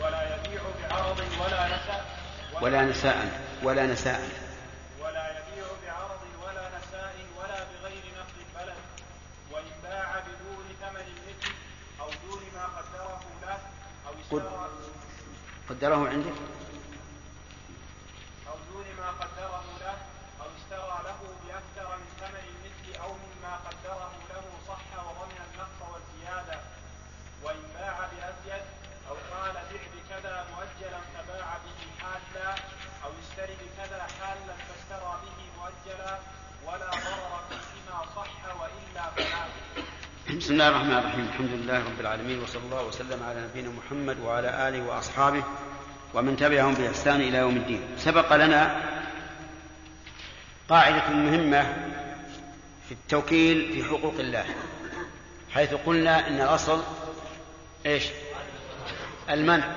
ولا يبيع بعرض ولا نساء. ولا نساء ولا نساء ولا يبيع بعرض ولا نساء ولا بغير نقد البلد وان باع بدون ثمن المثل أو دون ما قدره له اشترى قدره عندك أو دون ما قدره له أو اشترى له بأكثر من ثمن المثل أو مما قدره له صح وضمن النقص والزيادة وإن باع بأزيد أو قال بع بكذا مؤجلا فباع به حالا أو اشتري بكذا حالا فاشترى به مؤجلا ولا ضرر فيهما صح وإلا فلا بسم الله الرحمن الرحيم. الحمد لله رب العالمين وصلى الله وسلم على نبينا محمد وعلى آله وأصحابه ومن تبعهم بإحسان إلى يوم الدين. سبق لنا قاعدة مهمة في التوكيل في حقوق الله حيث قلنا إن الأصل إيش؟ المنع.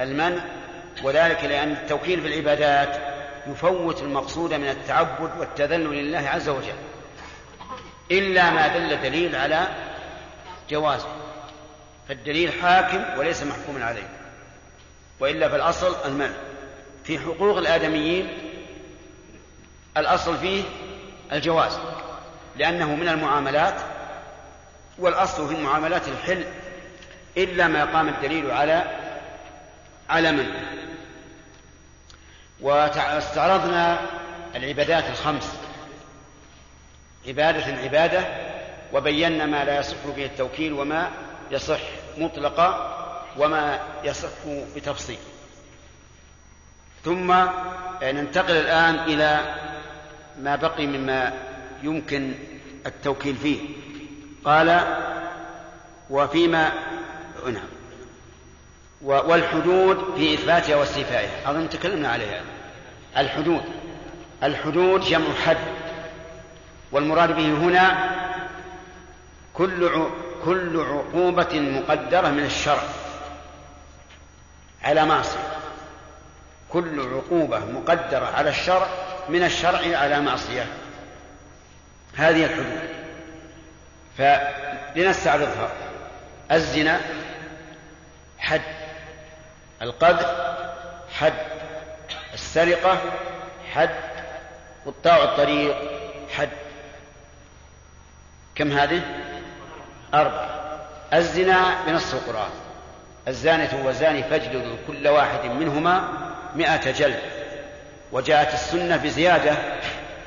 المنع وذلك لأن التوكيل في العبادات يفوت المقصود من التعبد والتذلل لله عز وجل. إلا ما دل دليل على جوازه فالدليل حاكم وليس محكوما عليه وإلا فالاصل المنع. في حقوق الآدميين الأصل فيه الجواز لأنه من المعاملات والأصل في المعاملات الحل إلا ما قام الدليل على على من واستعرضنا العبادات الخمس. عبادة عبادة وبينا ما لا يصح به التوكيل وما يصح مطلقا وما يصح بتفصيل. ثم ننتقل الآن إلى ما بقي مما يمكن التوكيل فيه. قال وفيما نعم والحدود في إثباتها واستيفائها. أظن تكلمنا عليها. الحدود. الحدود جمع حد. والمراد به هنا كل كل عقوبة مقدرة من الشرع على معصية. كل عقوبة مقدرة على الشرع من الشرع على معصية. هذه الحدود. فلنستعرضها. الزنا حد. القذف حد. السرقة حد. قطاع الطريق حد. كم هذه؟ أربعة. الزنا بنص القرآن. الزانية والزاني فاجلدوا كل واحد منهما مئة جلد. وجاءت السنة بزيادة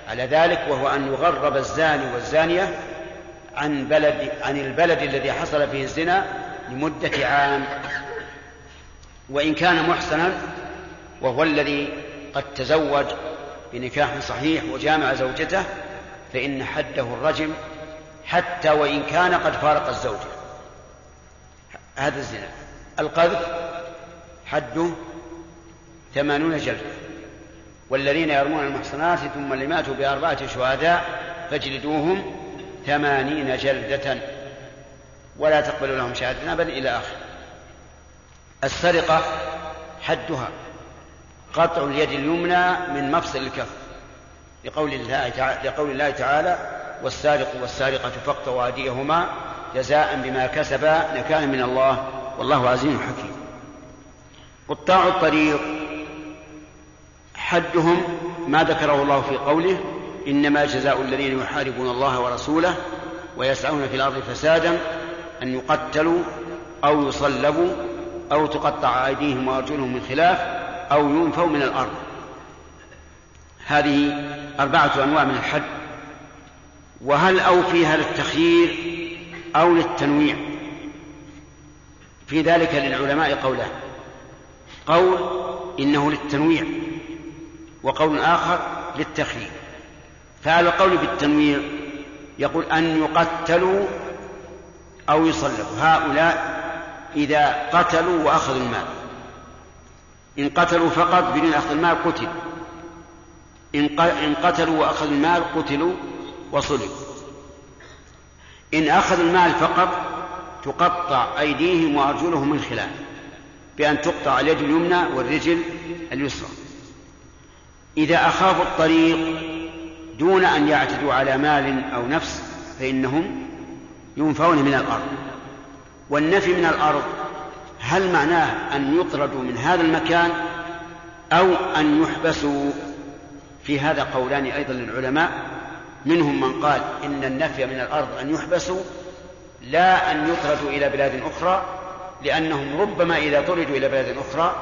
على ذلك وهو أن يغرب الزاني والزانية عن بلد عن البلد الذي حصل فيه الزنا لمدة عام. وإن كان محسنا وهو الذي قد تزوج بنكاح صحيح وجامع زوجته فإن حده الرجم حتى وإن كان قد فارق الزوجة هذا الزنا. القذف حده ثمانون جلدة والذين يرمون المحصنات ثم لم يأتوا بأربعة شهداء فاجلدوهم ثمانين جلدة. ولا تقبلوا لهم شهادة أبدا إلى آخر. السرقة حدها. قطع اليد اليمنى من مفصل الكف. لقول الله تعالى, لقول الله تعالى والسارق والسارقة فاقطعوا أيديهما جزاء بما كسبا نكالا من الله والله عزيز حكيم. قطاع الطريق حدهم ما ذكره الله في قوله إنما جزاء الذين يحاربون الله ورسوله ويسعون في الأرض فسادا أن يقتلوا أو يصلبوا أو تقطع أيديهم وأرجلهم من خلاف أو ينفوا من الأرض. هذه أربعة أنواع من الحد. وهل أو فيها للتخيير أو للتنويع؟ في ذلك للعلماء قولان. قول إنه للتنويع وقول آخر للتخيير. فعلى القول بالتنويع يقول أن يقتلوا أو يصلبوا. هؤلاء إذا قتلوا وأخذوا المال. إن قتلوا فقط بدون أخذ المال قتل إن قتلوا وأخذوا المال قتلوا وصلبوا إن أخذوا المال فقط تقطع أيديهم وأرجلهم من خلاف بأن تقطع اليد اليمنى والرجل اليسرى. إذا أخافوا الطريق دون أن يعتدوا على مال أو نفس فإنهم ينفون من الأرض. والنفي من الأرض هل معناه أن يطردوا من هذا المكان أو أن يحبسوا؟ في هذا قولان أيضا للعلماء. منهم من قال إن النفي من الأرض أن يحبسوا لا أن يطردوا إلى بلاد أخرى لأنهم ربما إذا طردوا إلى بلاد أخرى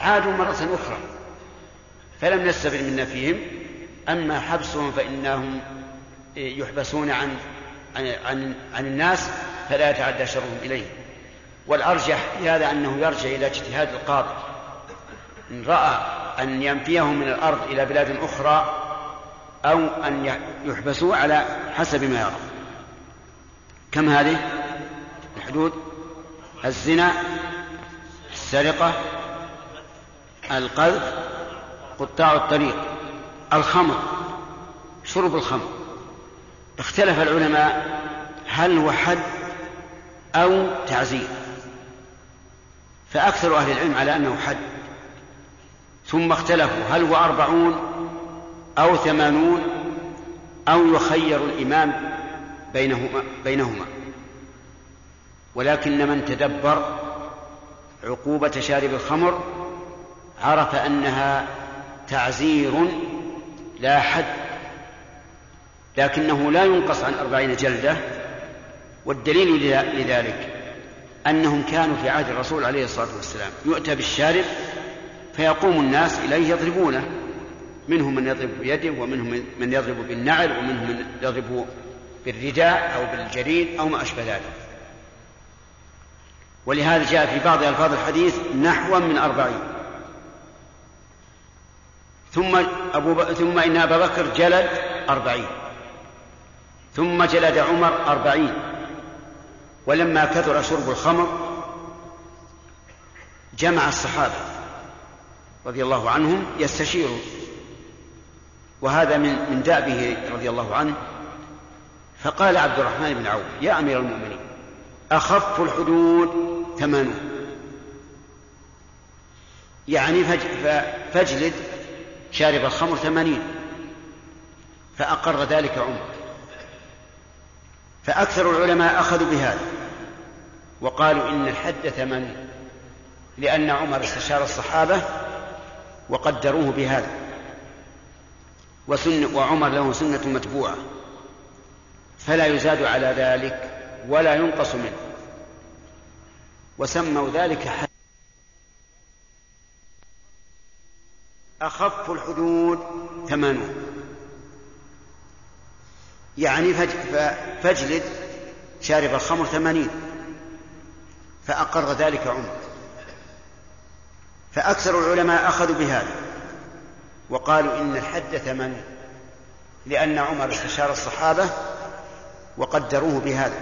عادوا مرة أخرى فلم نستفد من نفيهم. أما حبسهم فإنهم يحبسون عن عن عن, عن الناس فلا يتعدى شرهم إليهم والأرجح في هذا أنه يرجع إلى اجتهاد القاضي. إن رأى أن ينفيهم من الأرض إلى بلاد أخرى أو أن يحبسوا على حسب ما يرى. كم هذه؟ الحدود الزنا السرقة القذف قطاع الطريق الخمر شرب الخمر. اختلف العلماء هل هو حد أو تعزير. فأكثر أهل العلم على أنه حد. ثم اختلفوا هل هو أربعون أو ثمانون أو يخير الإمام بينهما, بينهما. ولكن من تدبر عقوبة شارب الخمر عرف أنها تعزير لا حد لكنه لا ينقص عن أربعين جلدة والدليل لذلك أنهم كانوا في عهد الرسول عليه الصلاة والسلام يؤتى بالشارب فيقوم الناس إليه يضربونه. منهم من يضرب بيده ومنهم من يضرب بالنعل ومنهم من يضرب بالرداء أو بالجريد أو ما أشبه ذلك. ولهذا جاء في بعض ألفاظ الحديث نحو من أربعين. ثم أبو ب... ثم إن أبا بكر جلد أربعين. ثم جلد عمر أربعين. ولما كثر شرب الخمر جمع الصحابة رضي الله عنهم يستشيرون وهذا من من دأبه رضي الله عنه فقال عبد الرحمن بن عوف يا أمير المؤمنين أخف الحدود ثمانون يعني فاجلد شارب الخمر ثمانين فأقر ذلك عمر. فأكثر العلماء أخذوا بهذا وقالوا إن الحد ثمانين لأن عمر استشار الصحابة وقدروه بهذا. وسن وعمر له سنة متبوعة. فلا يزاد على ذلك ولا ينقص منه. وسموا ذلك حد أخف الحدود ثمانون. يعني فاجلد شارب الخمر ثمانين. فأقر ذلك عمر. فأكثر العلماء أخذوا بهذا. وقالوا إن الحد ثمانين لأن عمر استشار الصحابة وقدروه بهذا.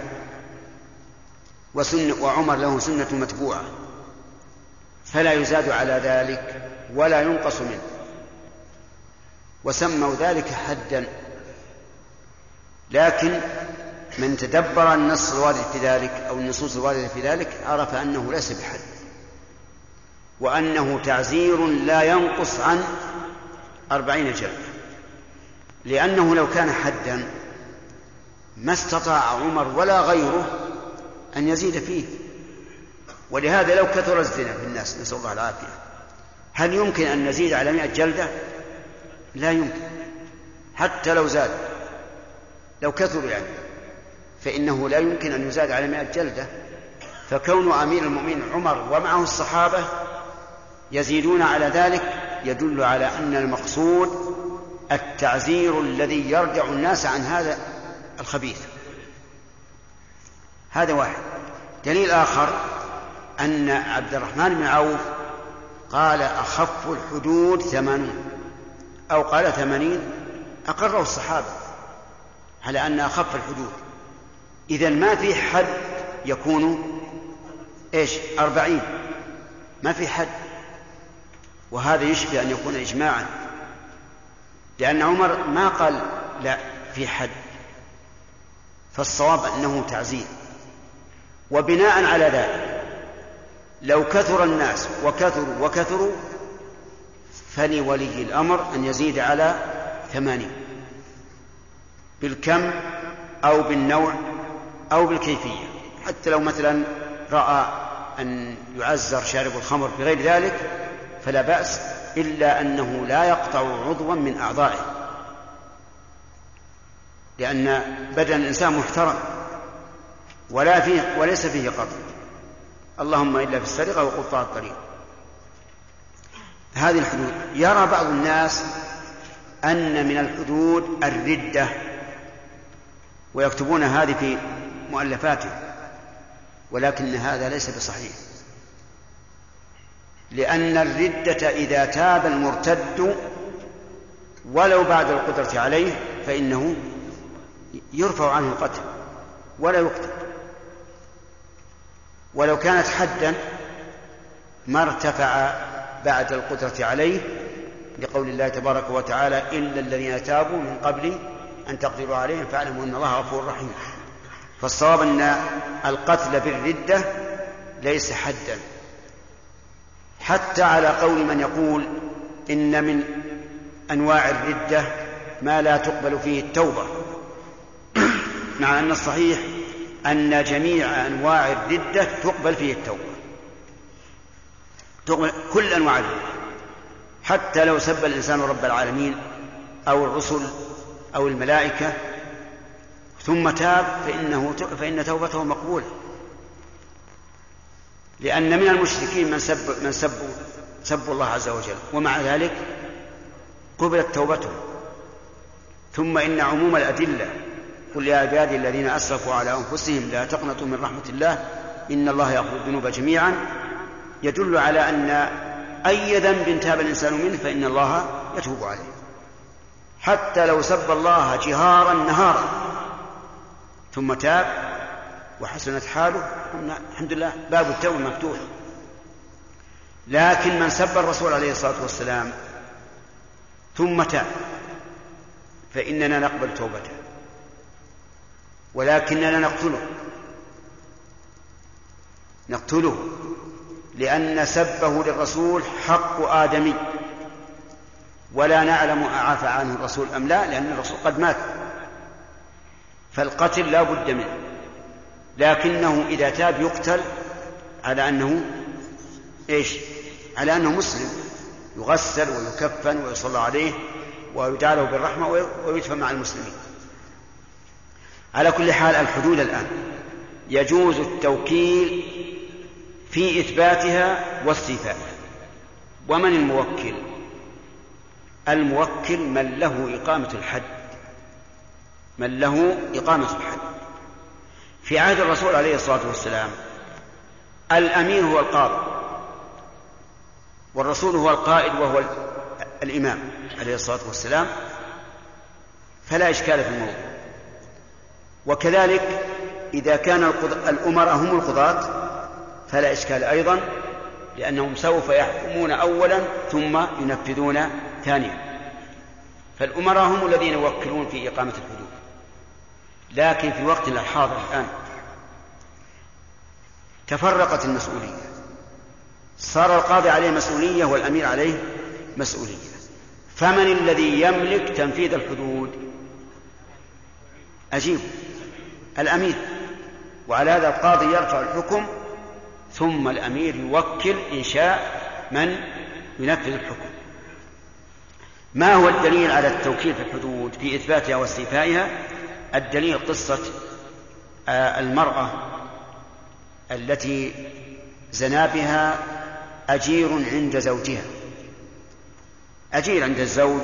وسن وعمر له سنة متبوعة. فلا يزاد على ذلك ولا ينقص منه. وسموا ذلك حدا. لكن من تدبر النص الوارد في ذلك أو النصوص الواردة في ذلك عرف أنه ليس بحد. وأنه تعزير لا ينقص عن أربعين جلد. لأنه لو كان حدا ما استطاع عمر ولا غيره أن يزيد فيه. ولهذا لو كثر الزنا في الناس نسأل الله العافية. هل يمكن أن نزيد على مئة جلدة؟ لا يمكن. حتى لو زاد لو كثروا يعني فإنه لا يمكن أن يزاد على مئة جلدة. فكون أمير المؤمنين عمر ومعه الصحابة يزيدون على ذلك يدل على أن المقصود التعزير الذي يرجع الناس عن هذا الخبيث. هذا واحد. دليل آخر أن عبد الرحمن بن عوف قال أخف الحدود ثمانون أو قال ثمانين أقره الصحابة على أن أخف الحدود. إذا ما في حد يكون إيش؟ أربعين. ما في حد. وهذا يشبه أن يكون إجماعا. لأن عمر ما قال لا في حد فالصواب أنه تعزير وبناء على ذلك لو كثر الناس وكثروا وكثروا فلولي الأمر أن يزيد على ثمانين. بالكم أو بالنوع أو بالكيفية. حتى لو مثلا رأى أن يعزر شارب الخمر بغير ذلك فلا بأس إلا أنه لا يقطع عضوا من أعضائه. لأن بدن الإنسان محترم ولا فيه وليس فيه قطع. اللهم إلا في السرقة وقطاع الطريق. هذه الحدود. يرى بعض الناس أن من الحدود الردة ويكتبون هذه في مؤلفاتهم ولكن هذا ليس بصحيح. لأن الردة إذا تاب المرتد ولو بعد القدرة عليه فإنه يرفع عنه القتل ولا يقتل. ولو كانت حدا ما ارتفع بعد القدرة عليه لقول الله تبارك وتعالى إلا الذين تابوا من قبل أن تقدروا عليهم فاعلموا أن الله غفور رحيم. فالصواب أن القتل بالردة ليس حدا. حتى على قول من يقول إن من أنواع الردة ما لا تقبل فيه التوبة. (clears throat) مع أن الصحيح أن جميع أنواع الردة تقبل فيه التوبة. تقبل كل أنواع الردة. حتى لو سب الإنسان رب العالمين أو الرسل أو الملائكة ثم تاب فإنه فإن توبته مقبولة. لأن من المشركين من سب من سبوا سبوا الله عز وجل ومع ذلك قبلت توبته ثم إن عموم الأدلة قل يا عبادي الذين أسرفوا على أنفسهم لا تقنطوا من رحمة الله إن الله يغفر الذنوب جميعا. يدل على أن أي ذنب تاب الإنسان منه فإن الله يتوب عليه. حتى لو سب الله جهارا نهارا ثم تاب وحسنت حاله الحمد لله باب التوبة مفتوح. لكن من سب الرسول عليه الصلاة والسلام ثم تاب فإننا نقبل توبته. ولكننا نقتله. نقتله لأن سبه للرسول حق آدمي. ولا نعلم أعاف عنه الرسول أم لا لأن الرسول قد مات. فالقتل لا بد منه. لكنه إذا تاب يقتل على أنه إيش؟ على أنه مسلم. يغسل ويكفن ويصلى عليه ويدعى له بالرحمة ويدفن مع المسلمين. على كل حال الحدود الآن. يجوز التوكيل في إثباتها واستيفائها. ومن الموكل؟ الموكل من له إقامة الحد. من له إقامة الحد. في عهد الرسول عليه الصلاة والسلام. الأمير هو القاضي والرسول هو القائد وهو الإمام عليه الصلاة والسلام. فلا إشكال في الموضوع. وكذلك إذا كان الأمراء هم القضاة فلا إشكال أيضا لأنهم سوف يحكمون أولا ثم ينفذون ثانيا. فالأمراء هم الذين يوكلون في إقامة الحدود. لكن في وقتنا الحاضر الآن تفرقت المسؤولية. صار القاضي عليه مسؤولية والأمير عليه مسؤولية. فمن الذي يملك تنفيذ الحدود؟ أجيب. الأمير. وعلى هذا القاضي يرفع الحكم ثم الأمير يوكل إن شاء من ينفذ الحكم. ما هو الدليل على التوكيل في الحدود في إثباتها واستيفائها؟ الدليل قصة آه، المرأة التي زنا بها أجير عند زوجها. أجير عند الزوج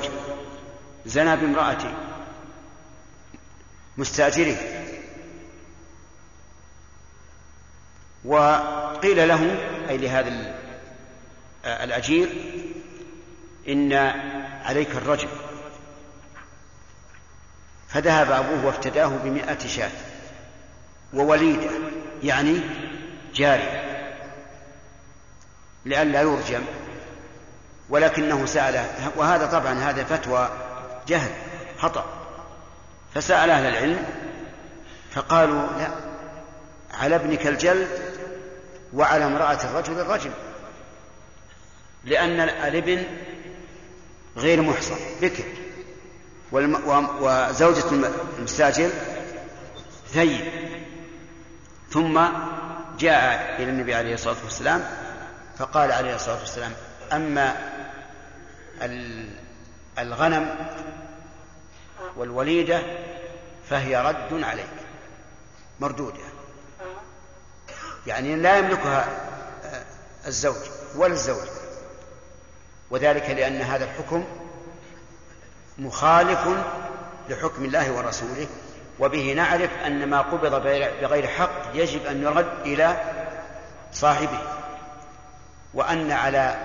زنى بامرأته مستأجره وقيل له أي لهذا الأجير إن عليك الرجل فذهب أبوه وافتداه بمائة شاة ووليدة يعني جارية لئلا يرجم ولكنه سأله وهذا طبعا هذا فتوى جهل خطأ فسأل أهل العلم فقالوا لا على ابنك الجلد وعلى امرأة الرجل الرجل لأن الابن غير محصن بكر. وزوجة المستاجر ثيب. ثم جاء إلى النبي عليه الصلاة والسلام فقال عليه الصلاة والسلام أما الغنم والوليدة فهي رد عليك مردودة. يعني لا يملكها الزوج ولا الزوج وذلك لأن هذا الحكم مخالف لحكم الله ورسوله وبه نعرف أن ما قبض بغير حق يجب أن يرد إلى صاحبه وأن على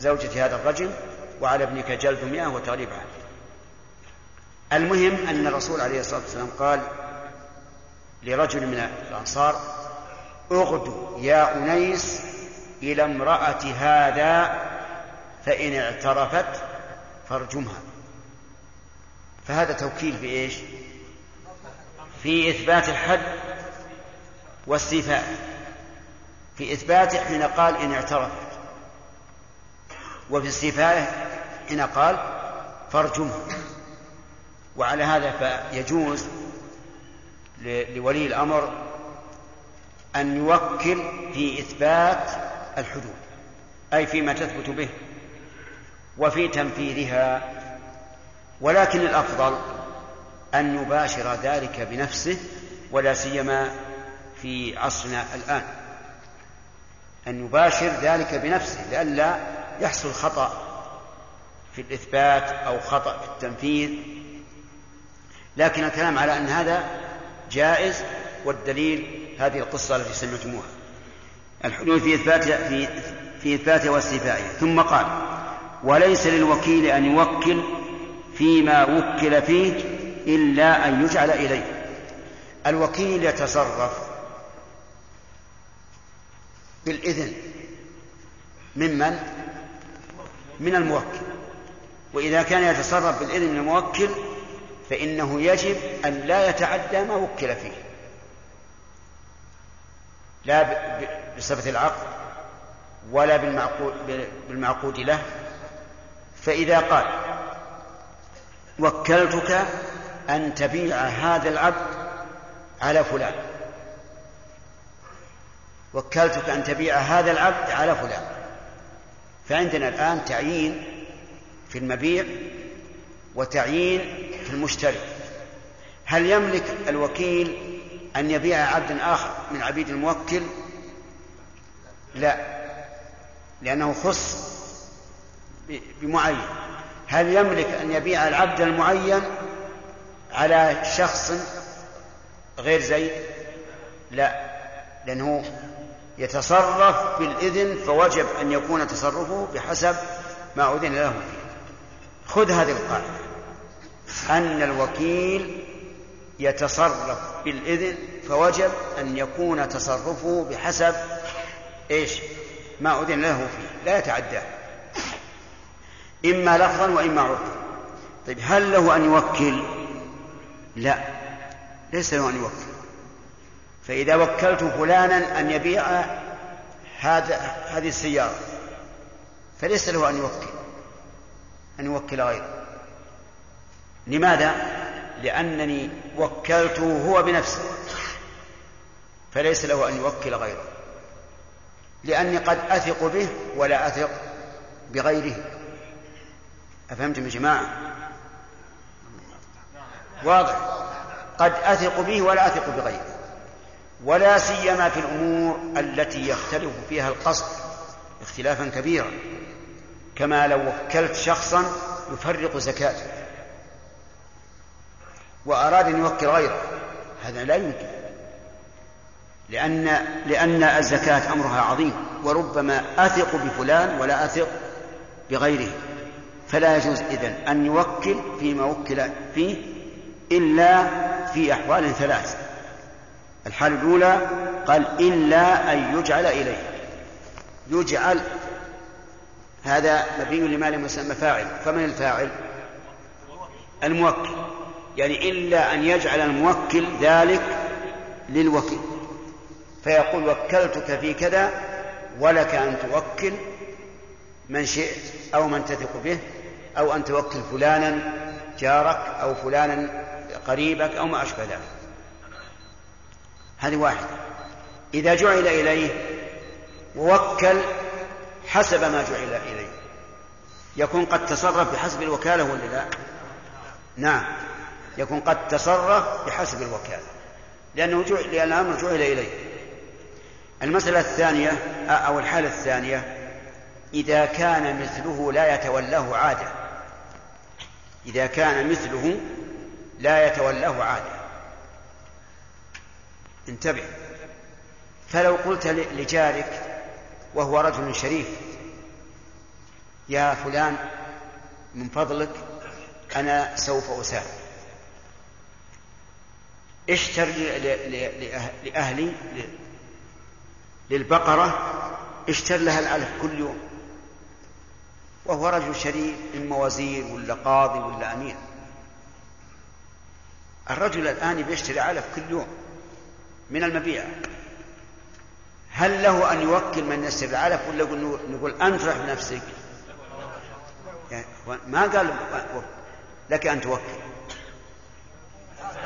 زوجة هذا الرجل وعلى ابنك جلد مئة وتغريب عنه المهم أن الرسول عليه الصلاة والسلام قال لرجل من الأنصار اغدو يا أنيس إلى امرأة هذا فإن اعترفت فارجمها. فهذا توكيل في إيش؟ في إثبات الحد واستيفاء في إثباته حين قال إن اعترف. وفي استيفائه حين قال فارجمه. وعلى هذا فيجوز لولي الأمر أن يوكل في إثبات الحدود أي فيما تثبت به وفي تنفيذها ولكن الأفضل أن يباشر ذلك بنفسه ولا سيما في عصرنا الآن. أن يباشر ذلك بنفسه لئلا يحصل خطأ في الإثبات أو خطأ في التنفيذ. لكن الكلام على أن هذا جائز والدليل هذه القصة التي سمعتموها. الحدود في إثبات في في إثباته واستيفائه ثم قال وليس للوكيل أن يوكل فيما وكل فيه إلا أن يجعل إليه. الوكيل يتصرف بالإذن ممن؟ من الموكل. وإذا كان يتصرف بالإذن من الموكل فإنه يجب أن لا يتعدى ما وكل فيه. لا بصفة العقد ولا بالمعقود, بالمعقود له. فإذا قال وكلتك أن تبيع هذا العبد على فلان. وكلتك أن تبيع هذا العبد على فلان. فعندنا الآن تعيين في المبيع وتعيين في المشتري. هل يملك الوكيل أن يبيع عبدا آخر من عبيد الموكل؟ لا. لأنه خص بمعين. هل يملك أن يبيع العبد المعين على شخص غير زيد؟ لا لأنه يتصرف بالإذن فوجب أن يكون تصرفه بحسب ما أذن له فيه. خذ هذه القاعدة. أن الوكيل يتصرف بالإذن فوجب أن يكون تصرفه بحسب إيش؟ ما أذن له فيه. لا يتعداه. إما لفظا وإما عرفا. طيب هل له أن يوكل؟ لا ليس له أن يوكل. فإذا وكلت فلانا أن يبيع هذا هذه السيارة فليس له أن يوكل أن يوكل غيره. لماذا؟ لأنني وكلته هو بنفسه فليس له أن يوكل غيره. لأني قد أثق به ولا أثق بغيره. أفهمتم يا جماعة؟ واضح. قد أثق به ولا أثق بغيره. ولا سيما في الأمور التي يختلف فيها القصد اختلافا كبيرا. كما لو وكلت شخصا يفرق زكاته. وأراد أن يوكل غيره. هذا لا يمكن. لأن لأن الزكاة أمرها عظيم. وربما أثق بفلان ولا أثق بغيره. فلا يجوز إذن أن يوكل فيما وكل فيه إلا في أحوال ثلاث. الحالة الأولى قال إلا أن يجعل إليه. يجعل هذا مبني لما لم يسمى فاعل. فمن الفاعل؟ الموكل. يعني إلا أن يجعل الموكل ذلك للوكيل. فيقول وكلتك في كذا ولك أن توكل من شئت أو من تثق به أو أن توكل فلانا جارك أو فلانا قريبك أو ما أشبه ذلك. هذه واحدة. إذا جعل إليه ووكل حسب ما جعل إليه. يكون قد تصرف بحسب الوكالة ولا لا؟ نعم. يكون قد تصرف بحسب الوكالة. لأنه جعل لأن الأمر جعل إليه. المسألة الثانية أو الحالة الثانية إذا كان مثله لا يتولاه عادة. إذا كان مثله لا يتولاه عادة. انتبه. فلو قلت لجارك وهو رجل شريف يا فلان من فضلك أنا سوف أسافر اشتر لأهلي للبقرة اشتر لها الألف كل يوم. وهو رجل شريف إما وزير ولا قاضي ولا أمير. الرجل الآن بيشتري علف كل يوم من المبيع. هل له أن يوكل من يشتري العلف ولا نقول, أنت رح بنفسك؟ يعني ما قال لك أن توكل.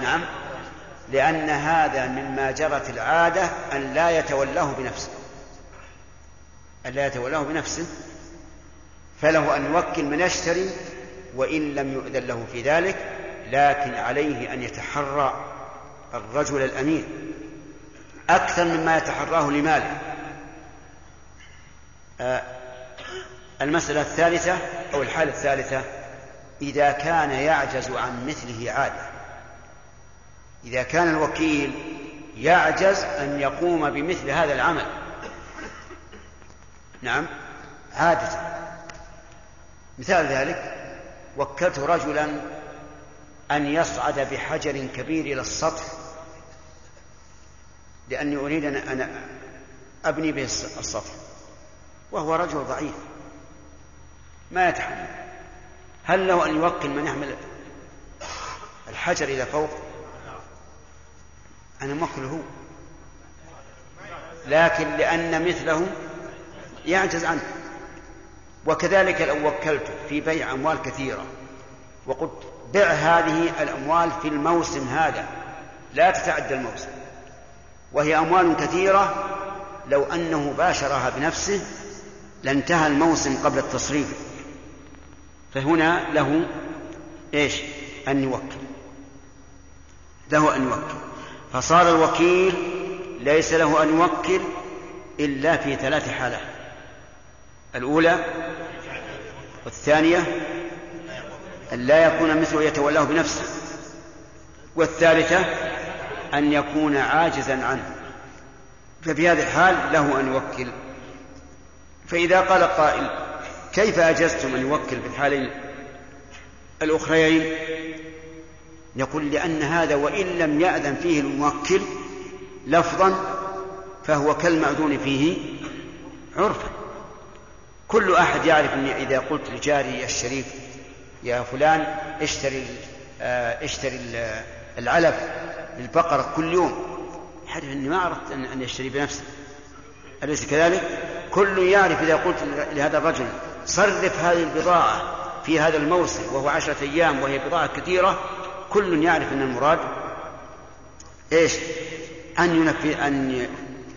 نعم. لأن هذا مما جرت العادة أن لا يتولاه بنفسه. أن لا يتولاه بنفسه فله أن يوكل من يشتري وإن لم يؤذن له في ذلك لكن عليه أن يتحرى الرجل الأمين. أكثر مما يتحراه لماله. آه المسألة الثالثة أو الحالة الثالثة إذا كان يعجز عن مثله عادة. إذا كان الوكيل يعجز أن يقوم بمثل هذا العمل. نعم عادة. مثال ذلك وكلت رجلا أن يصعد بحجر كبير إلى السطح لأني أريد أن أبني به السطح وهو رجل ضعيف ما يتحمل. هل له أن يوكل من يحمل الحجر إلى فوق؟ أنا موكله هو لكن لأن مثله يعجز عنه. وكذلك لو وكلته في بيع أموال كثيرة وقلت بع هذه الأموال في الموسم هذا لا تتعدى الموسم. وهي أموال كثيرة لو أنه باشرها بنفسه لانتهى الموسم قبل التصريف. فهنا له إيش؟ أن يوكل. له أن يوكل. فصار الوكيل ليس له أن يوكل إلا في ثلاث حالات. الأولى والثانية أن لا يكون مثله يتولاه بنفسه والثالثة أن يكون عاجزا عنه. ففي هذه الحال له أن يوكل. فإذا قال قائل كيف أجزتم أن يوكل في الحالين الأخريين؟ يقول لأن هذا وإن لم يأذن فيه الموكل لفظا فهو كالمأذون فيه عرفا. كل أحد يعرف أني إذا قلت لجاري الشريف يا فلان اشتري آه، اشتري العلف للبقرة كل يوم. يعرف أني ما أردت أن يشتري بنفسه. أليس كذلك؟ كل يعرف إذا قلت لهذا الرجل صرف هذه البضاعة في هذا الموسم وهو عشرة أيام وهي بضاعة كثيرة كل يعرف أن المراد إيش؟ أن ينفي أن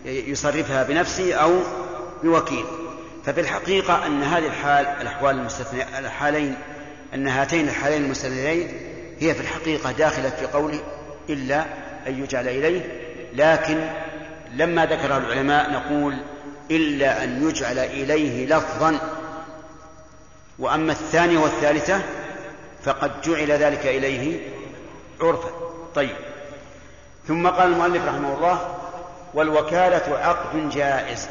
يصرفها بنفسه أو بوكيل. ففي الحقيقة أن هذه الحال الأحوال المستثنية الحالين أن هاتين الحالين المستثنيين هي في الحقيقة داخلة في قوله إلا أن يجعل إليه لكن لما ذكرها العلماء نقول إلا أن يجعل إليه لفظا وأما الثانية والثالثة فقد جعل ذلك إليه عرفا. طيب. ثم قال المؤلف رحمه الله والوكالة عقد جائز.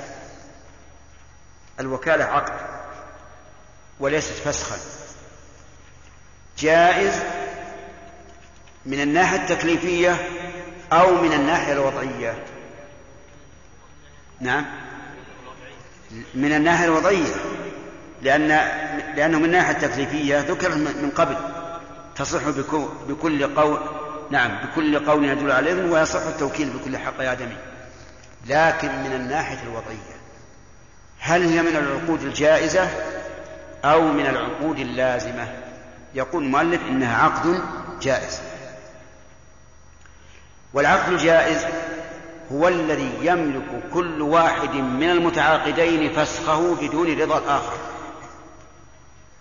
الوكالة عقد وليست فسخا. جائز من الناحية التكليفية أو من الناحية الوضعية. نعم. من الناحية الوضعية لأن لأنه من الناحية التكليفية ذكر من قبل تصح بكل قول نعم بكل قول يدل الإذن ويصح التوكيل بكل حق آدمي. لكن من الناحية الوضعية هل هي من العقود الجائزة أو من العقود اللازمة؟ يقول المؤلف إنها عقد جائز. والعقد الجائز هو الذي يملك كل واحد من المتعاقدين فسخه بدون رضا الآخر.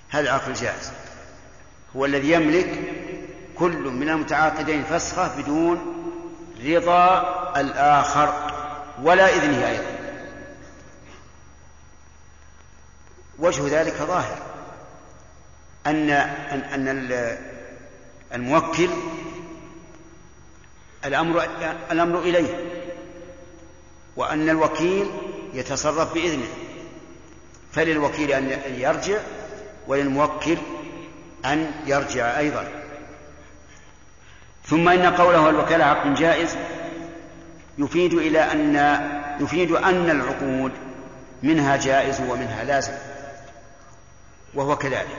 هذا العقد الجائز هو الذي يملك كل من المتعاقدين فسخه بدون رضا الآخر. ولا إذنه أيضا. وجه ذلك ظاهر. أن أن أن الموكل الأمر الأمر إليه وأن الوكيل يتصرف بإذنه. فللوكيل أن يرجع وللموكل أن يرجع أيضا. ثم إن قوله الوكالة عقد جائز يفيد إلى أن يفيد أن العقود منها جائز ومنها لازم. وهو كذلك.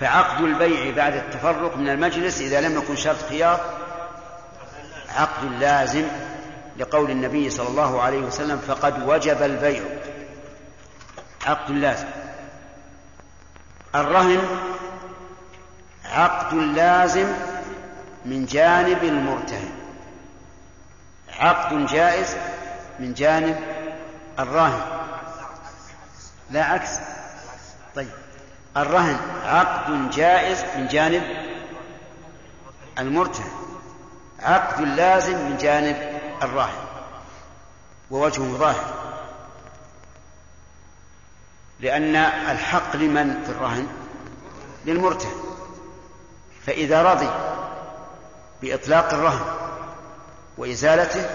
فعقد البيع بعد التفرق من المجلس إذا لم يكن شرط خيار عقد لازم لقول النبي صلى الله عليه وسلم فقد وجب البيع. عقد لازم. الرهن عقد لازم من جانب المرتهن. عقد جائز من جانب الراهن. لا عكس. طيب. الرهن عقد جائز من جانب المرتهن. عقد لازم من جانب الراهن. ووجهه ظاهر. لأن الحق لمن في الرهن؟ للمرتهن. فإذا رضي بإطلاق الرهن وإزالته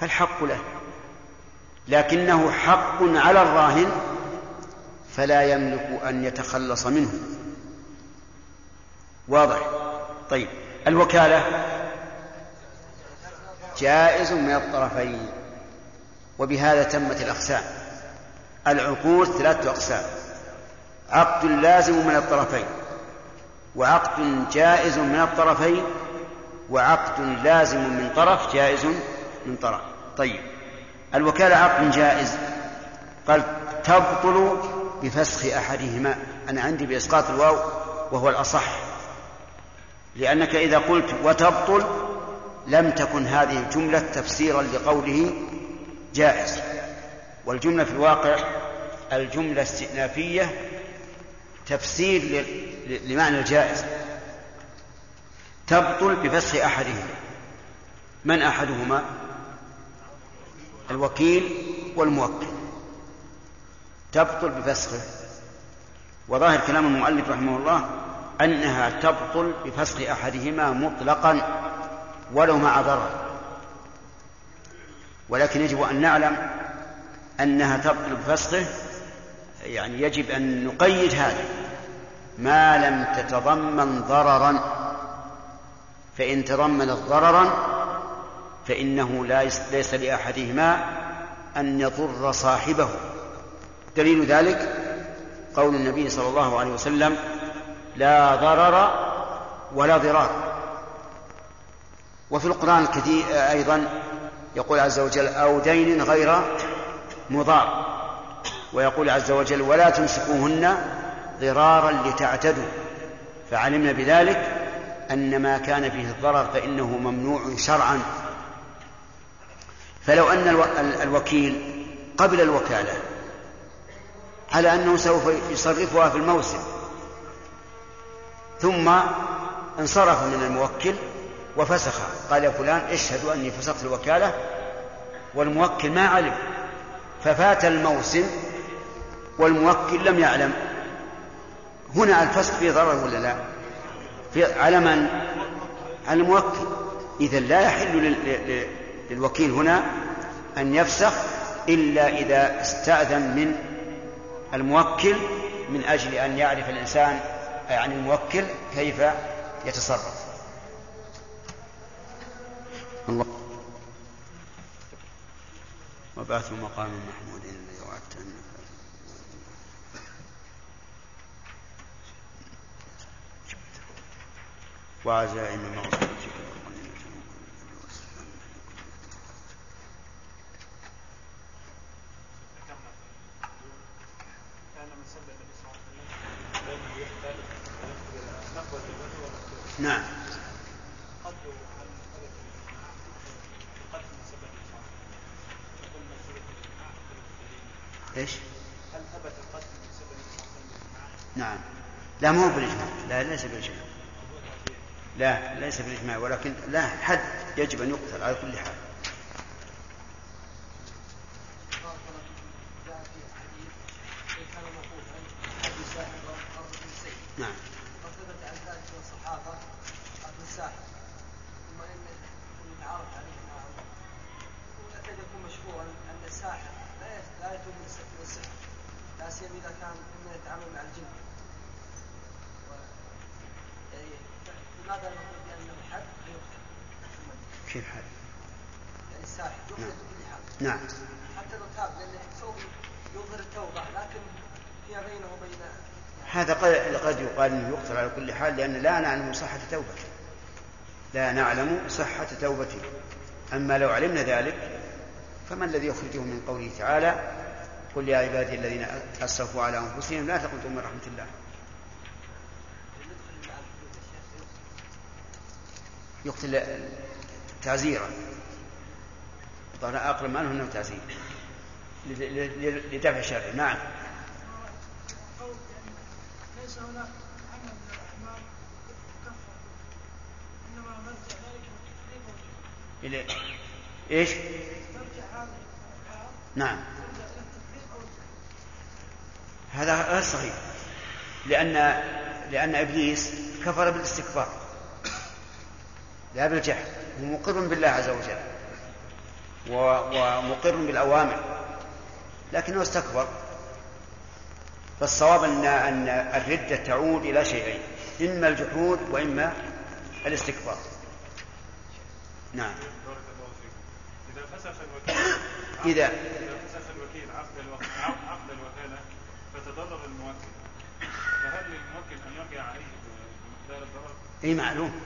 فالحق له. لكنه حق على الراهن فلا يملك أن يتخلص منه. واضح؟ طيب. الوكالة؟ جائز من الطرفين. وبهذا تمت الأقسام. العقود ثلاثة أقسام. عقد لازم من الطرفين. وعقد جائز من الطرفين. وعقد لازم من طرف جائز من طرف. طيب. الوكالة عقد جائز. قال تبطل بفسخ أحدهما. أنا عندي بإسقاط الواو وهو الأصح. لأنك إذا قلت وتبطل لم تكن هذه الجملة تفسيرا لقوله جائز. والجملة في الواقع الجملة استئنافية تفسير لمعنى الجائز. تبطل بفسخ أحدهما. من أحدهما؟ الوكيل والموكل. تبطل بفسخه. وظاهر كلام المؤلف رحمه الله أنها تبطل بفسخ أحدهما مطلقا ولو مع ضرر ولكن يجب أن نعلم أنها تبطل بفسخه يعني يجب أن نقيد هذا. ما لم تتضمن ضررا فإن تضمنت ضررا فإنه ليس لأحدهما أن يضر صاحبه. دليل ذلك قول النبي صلى الله عليه وسلم لا ضرر ولا ضرار. وفي القرآن الكثير أيضا يقول عز وجل أو دين غير مضار. ويقول عز وجل ولا تمسكوهن ضرارا لتعتدوا. فعلمنا بذلك أن ما كان فيه الضرر فإنه ممنوع شرعا. فلو أن الوكيل قبل الوكالة على أنه سوف يصرفها في الموسم. ثم انصرف من الموكل وفسخ. قال يا فلان اشهدوا أني فسخت الوكالة والموكل ما علم. ففات الموسم والموكل لم يعلم. هنا الفسخ فيه ضرر ولا لا؟ في على من؟ على الموكل. إذا لا يحل للوكيل هنا أن يفسخ إلا إذا استأذن من الموكل من أجل أن يعرف الإنسان عن الموكل كيف يتصرف. الله. وبعث مقام محمود الذي وعدت وعزائم مغفرتك نعم. إيش؟ هل ثبت نعم. لا مو بالإجماع. لا ليس بالإجماع. لا ليس بالإجماع ولكن لا حد يجب أن يقتل على كل حال نعم وثبت عن ذلك من الصحابه قتل الساحر ثم ان المتعارف عليه معه وقد يكون مشهورا ان الساحر لا لا يتوب من السحر لا سيما اذا كان ممن يتعامل مع الجن. يعني لماذا نقول بان الحد يقتل؟ كيف حد؟ يعني الساحر يقتل بكل حال. نعم. حتى لو تاب لأنه سوف يظهر التوبة لكن فيما بينه وبين هذا قد قد يقال إنه يقتل على كل حال لأن لا نعلم صحة توبته. لا نعلم صحة توبته. أما لو علمنا ذلك فما الذي يخرجه من قوله تعالى قل يا عبادي الذين أسرفوا على أنفسهم لا تقنطوا من رحمة الله. يقتل تعزيرا. طبعا أقرب ما إنه تعزير. لدفع شره. نعم. ليس هناك عمل من الاعمال انما مرجع ذلك إلى التكليف إلى إيش؟ مرجع الافعال نعم يرجع إلى التكليف أو هذا غير صحيح. لأن لأن إبليس كفر بالاستكبار. لا بالجهل. هو مقر بالله عز وجل. ومقر بالأوامر. لكنه استكبر. فالصواب أن أن الردة تعود إلى شيئين. إما الجحود وإما الاستكبار. نعم. إذا فسخ الوكيل إذا فسخ الوكيل عقد الوك... فتضرر الموكل فهل للموكل أن يرجع عليه بمقدار الضرر؟ إي معلوم.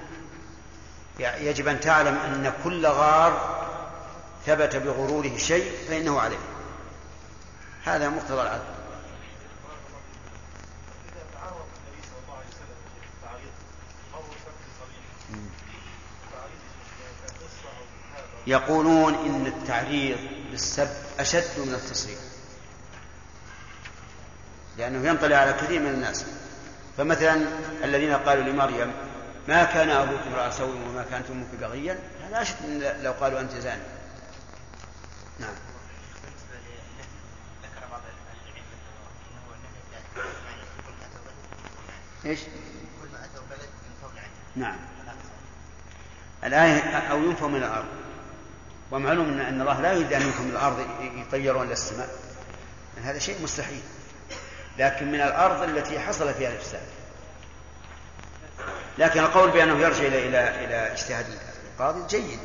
ي- يجب أن تعلم أن كل غار ثبت بغروره شيء فإنه عليه. هذا مقتضى العدل. يقولون إن التعريض بالسب أشد من التصريح. لأنه ينطلي على كثير من الناس. فمثلا الذين قالوا لمريم ما كان أبوك امرأ سوء وما كانت أمك بغيا؟ هذا أشد من لو قالوا أنت زاني. نعم. إيش؟ كل ما أتوا بلد ينفون عنه نعم. الآية أو ينفوا من الأرض. ومعلوم أن- الله لا يريد أن ينفوا من الأرض يطيرون إلى السماء. هذا شيء مستحيل. لكن من الأرض التي حصل فيها الإفساد. لكن القول بأنه يرجع إلى إلى إلى اجتهاد القاضي جيد.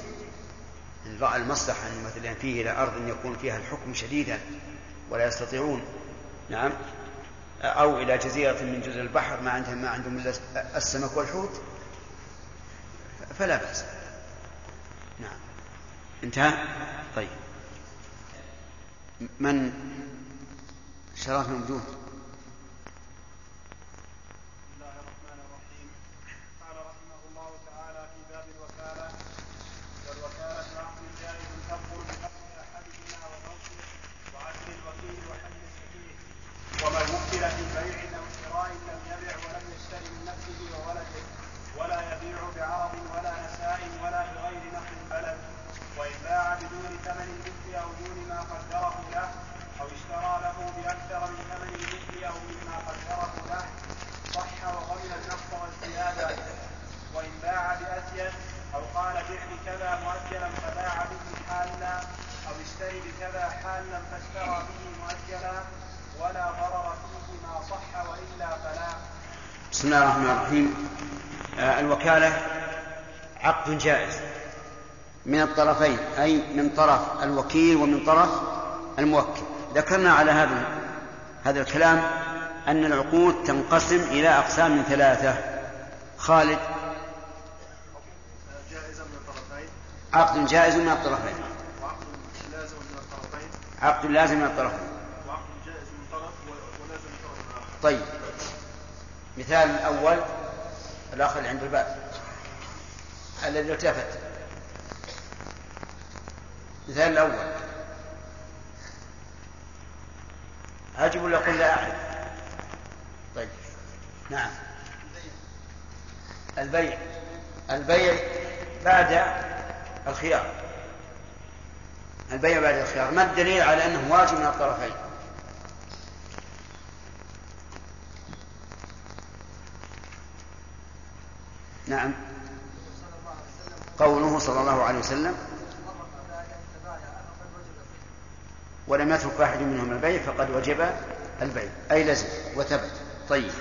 إن رأى المصلحة أن مثلا فيه إلى أرض يكون فيها الحكم شديدا ولا يستطيعون. نعم. أو إلى جزيرة من جزر البحر ما عندهم ما عندهم إلا السمك والحوت. فلا بأس. نعم. انتهى؟ طيب. من شرف موجود بسم الله الرحمن الرحيم قال رحمه الله تعالى في باب الوكالة والوكالة عقد جائز تبطل بحق أحدهما وموته وعدل الوكيل وحل السفيه ومن وكل في بيع أو شراء لم يبع ولم يشتري من نفسه وولده ولا يبيع بعرض ولا نساء ولا بغير نقل بلد وإن باع بدون ثمن المثل أو دون ما قدره له أو اشترى له بأكثر من ثمن المثل أو مما قدره له صح وضمن النقص والزيادة وإن باع بأزيد أو قال بع بكذا مؤجلا فباع به حالا أو بكذا حالا فاشترى به مؤجلا ولا ضرر فيه ما صح وإلا فلا. بسم الله الرحمن الرحيم. آه الوكالة عقد جائز. من الطرفين أي من طرف الوكيل ومن طرف الموكل. ذكرنا على هذا هذا الكلام أن العقود تنقسم إلى أقسام ثلاثة. خالد. جائزا من الطرفين. عقد جائز من الطرفين وعقد لازم من الطرفين عقد لازم من الطرفين وعقد جائز من طرف ولازم من طرف آخر. طيب. مثال الأول الأخ اللي عند الباب. الذي التفت. مثال الأول. أجب ولا قل لا أعرف طيب. نعم. البيع. البيع بعد الخيار. البيع بعد الخيار. ما الدليل على أنه واجب من الطرفين؟ نعم. قوله صلى الله عليه وسلم ولم يترك واحد منهم البيع فقد وجب البيع. أي لزم وثبت. طيب.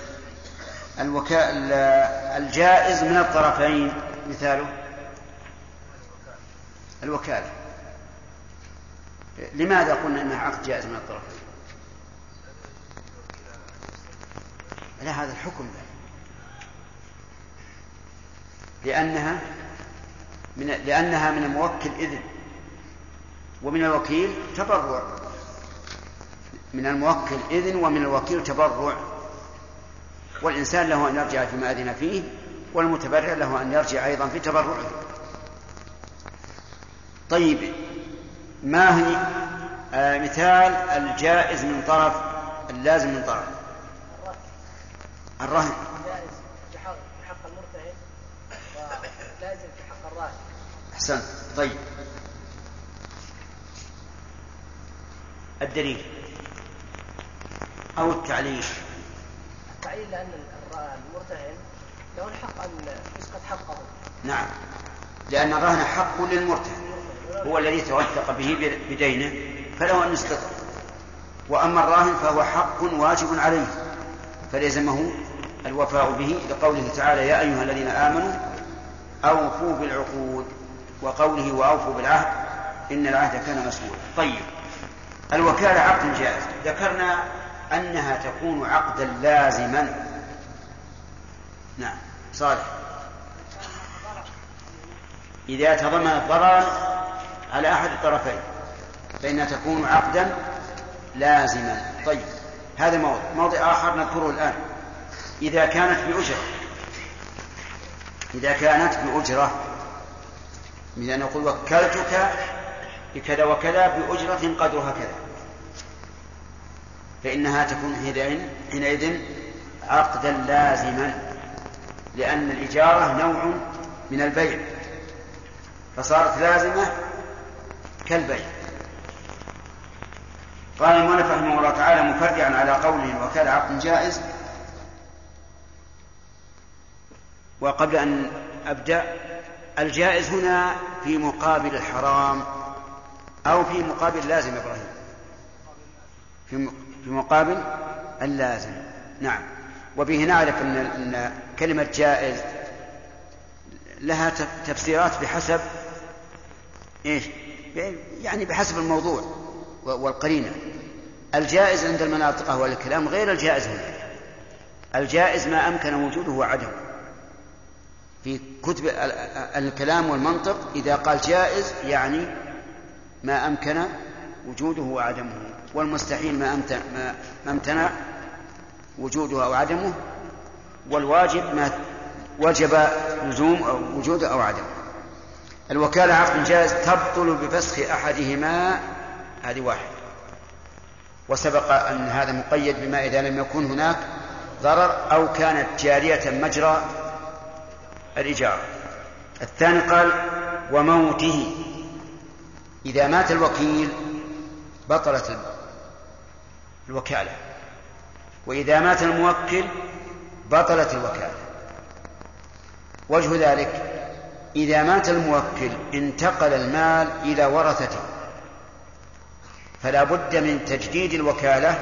الوكاء الجائز من الطرفين مثاله؟ الوكالة. لماذا قلنا إنها عقد جائز من الطرفين؟ لا هذا الحكم ذا. لأنها من لأنها من الموكل إذن ومن الوكيل تبرع من الموكل إذن ومن الوكيل تبرع والإنسان له أن يرجع فيما أذن فيه والمتبرع له أن يرجع أيضا في تبرعه طيب ما هي؟ آه مثال الجائز من طرف اللازم من طرف. الرهن. جائز في حق المرتهن ولازم في حق الراهن. أحسنت طيب. الدليل. أو التعليل. التعليل لأن الر- المرتهن له الحق أن يسقط حقه نعم. لأن الرهن حق للمرتهن. هو الذي توثق به بدينه فله أن يسقطه وأما الراهن فهو حق واجب عليه فلزمه الوفاء به لقوله تعالى يا أيها الذين آمنوا أوفوا بالعقود. وقوله وأوفوا بالعهد إن العهد كان مسؤولا. طيب الوكالة عقد جائز. ذكرنا أنها تكون عقدا لازما. نعم صالح. إذا تضمن الضرر على أحد الطرفين فإنها تكون عقدا لازما. طيب هذا موضع. موضع آخر نذكره الآن. إذا كانت بأجرة إذا كانت بأجرة مثل أن نقول وكلتك بكذا وكذا بأجرة قدرها كذا فإنها تكون حينئذ عقدا لازما لأن الإجارة نوع من البيع. فصارت لازمة كالبيع قال المؤلف رحمه الله تعالى مفرعا على قوله وكان عقد جائز. وقبل أن أبدأ الجائز هنا في مقابل الحرام أو في مقابل لازم إبراهيم. في في مقابل اللازم. نعم. وبه نعرف أن أن كلمة جائز لها تفسيرات بحسب إيش؟ يعني بحسب الموضوع والقرينة. الجائز عند المناطق والكلام غير الجائز هنا. الجائز ما أمكن وجوده وعدمه. في كتب الكلام والمنطق إذا قال جائز يعني ما أمكن وجوده وعدمه. والمستحيل ما أمتنع, ما امتنع وجوده أو عدمه. والواجب ما وجب لزوم أو وجوده أو عدمه الوكالة عقد جائز تبطل بفسخ أحدهما هذه واحد وسبق أن هذا مقيد بما إذا لم يكن هناك ضرر أو كانت جارية مجرى الإجارة. الثاني قال وموته. إذا مات الوكيل بطلت الوكالة. وإذا مات الموكل بطلت الوكالة. وجه ذلك إذا مات الموكل انتقل المال إلى ورثته. فلا بد من تجديد الوكالة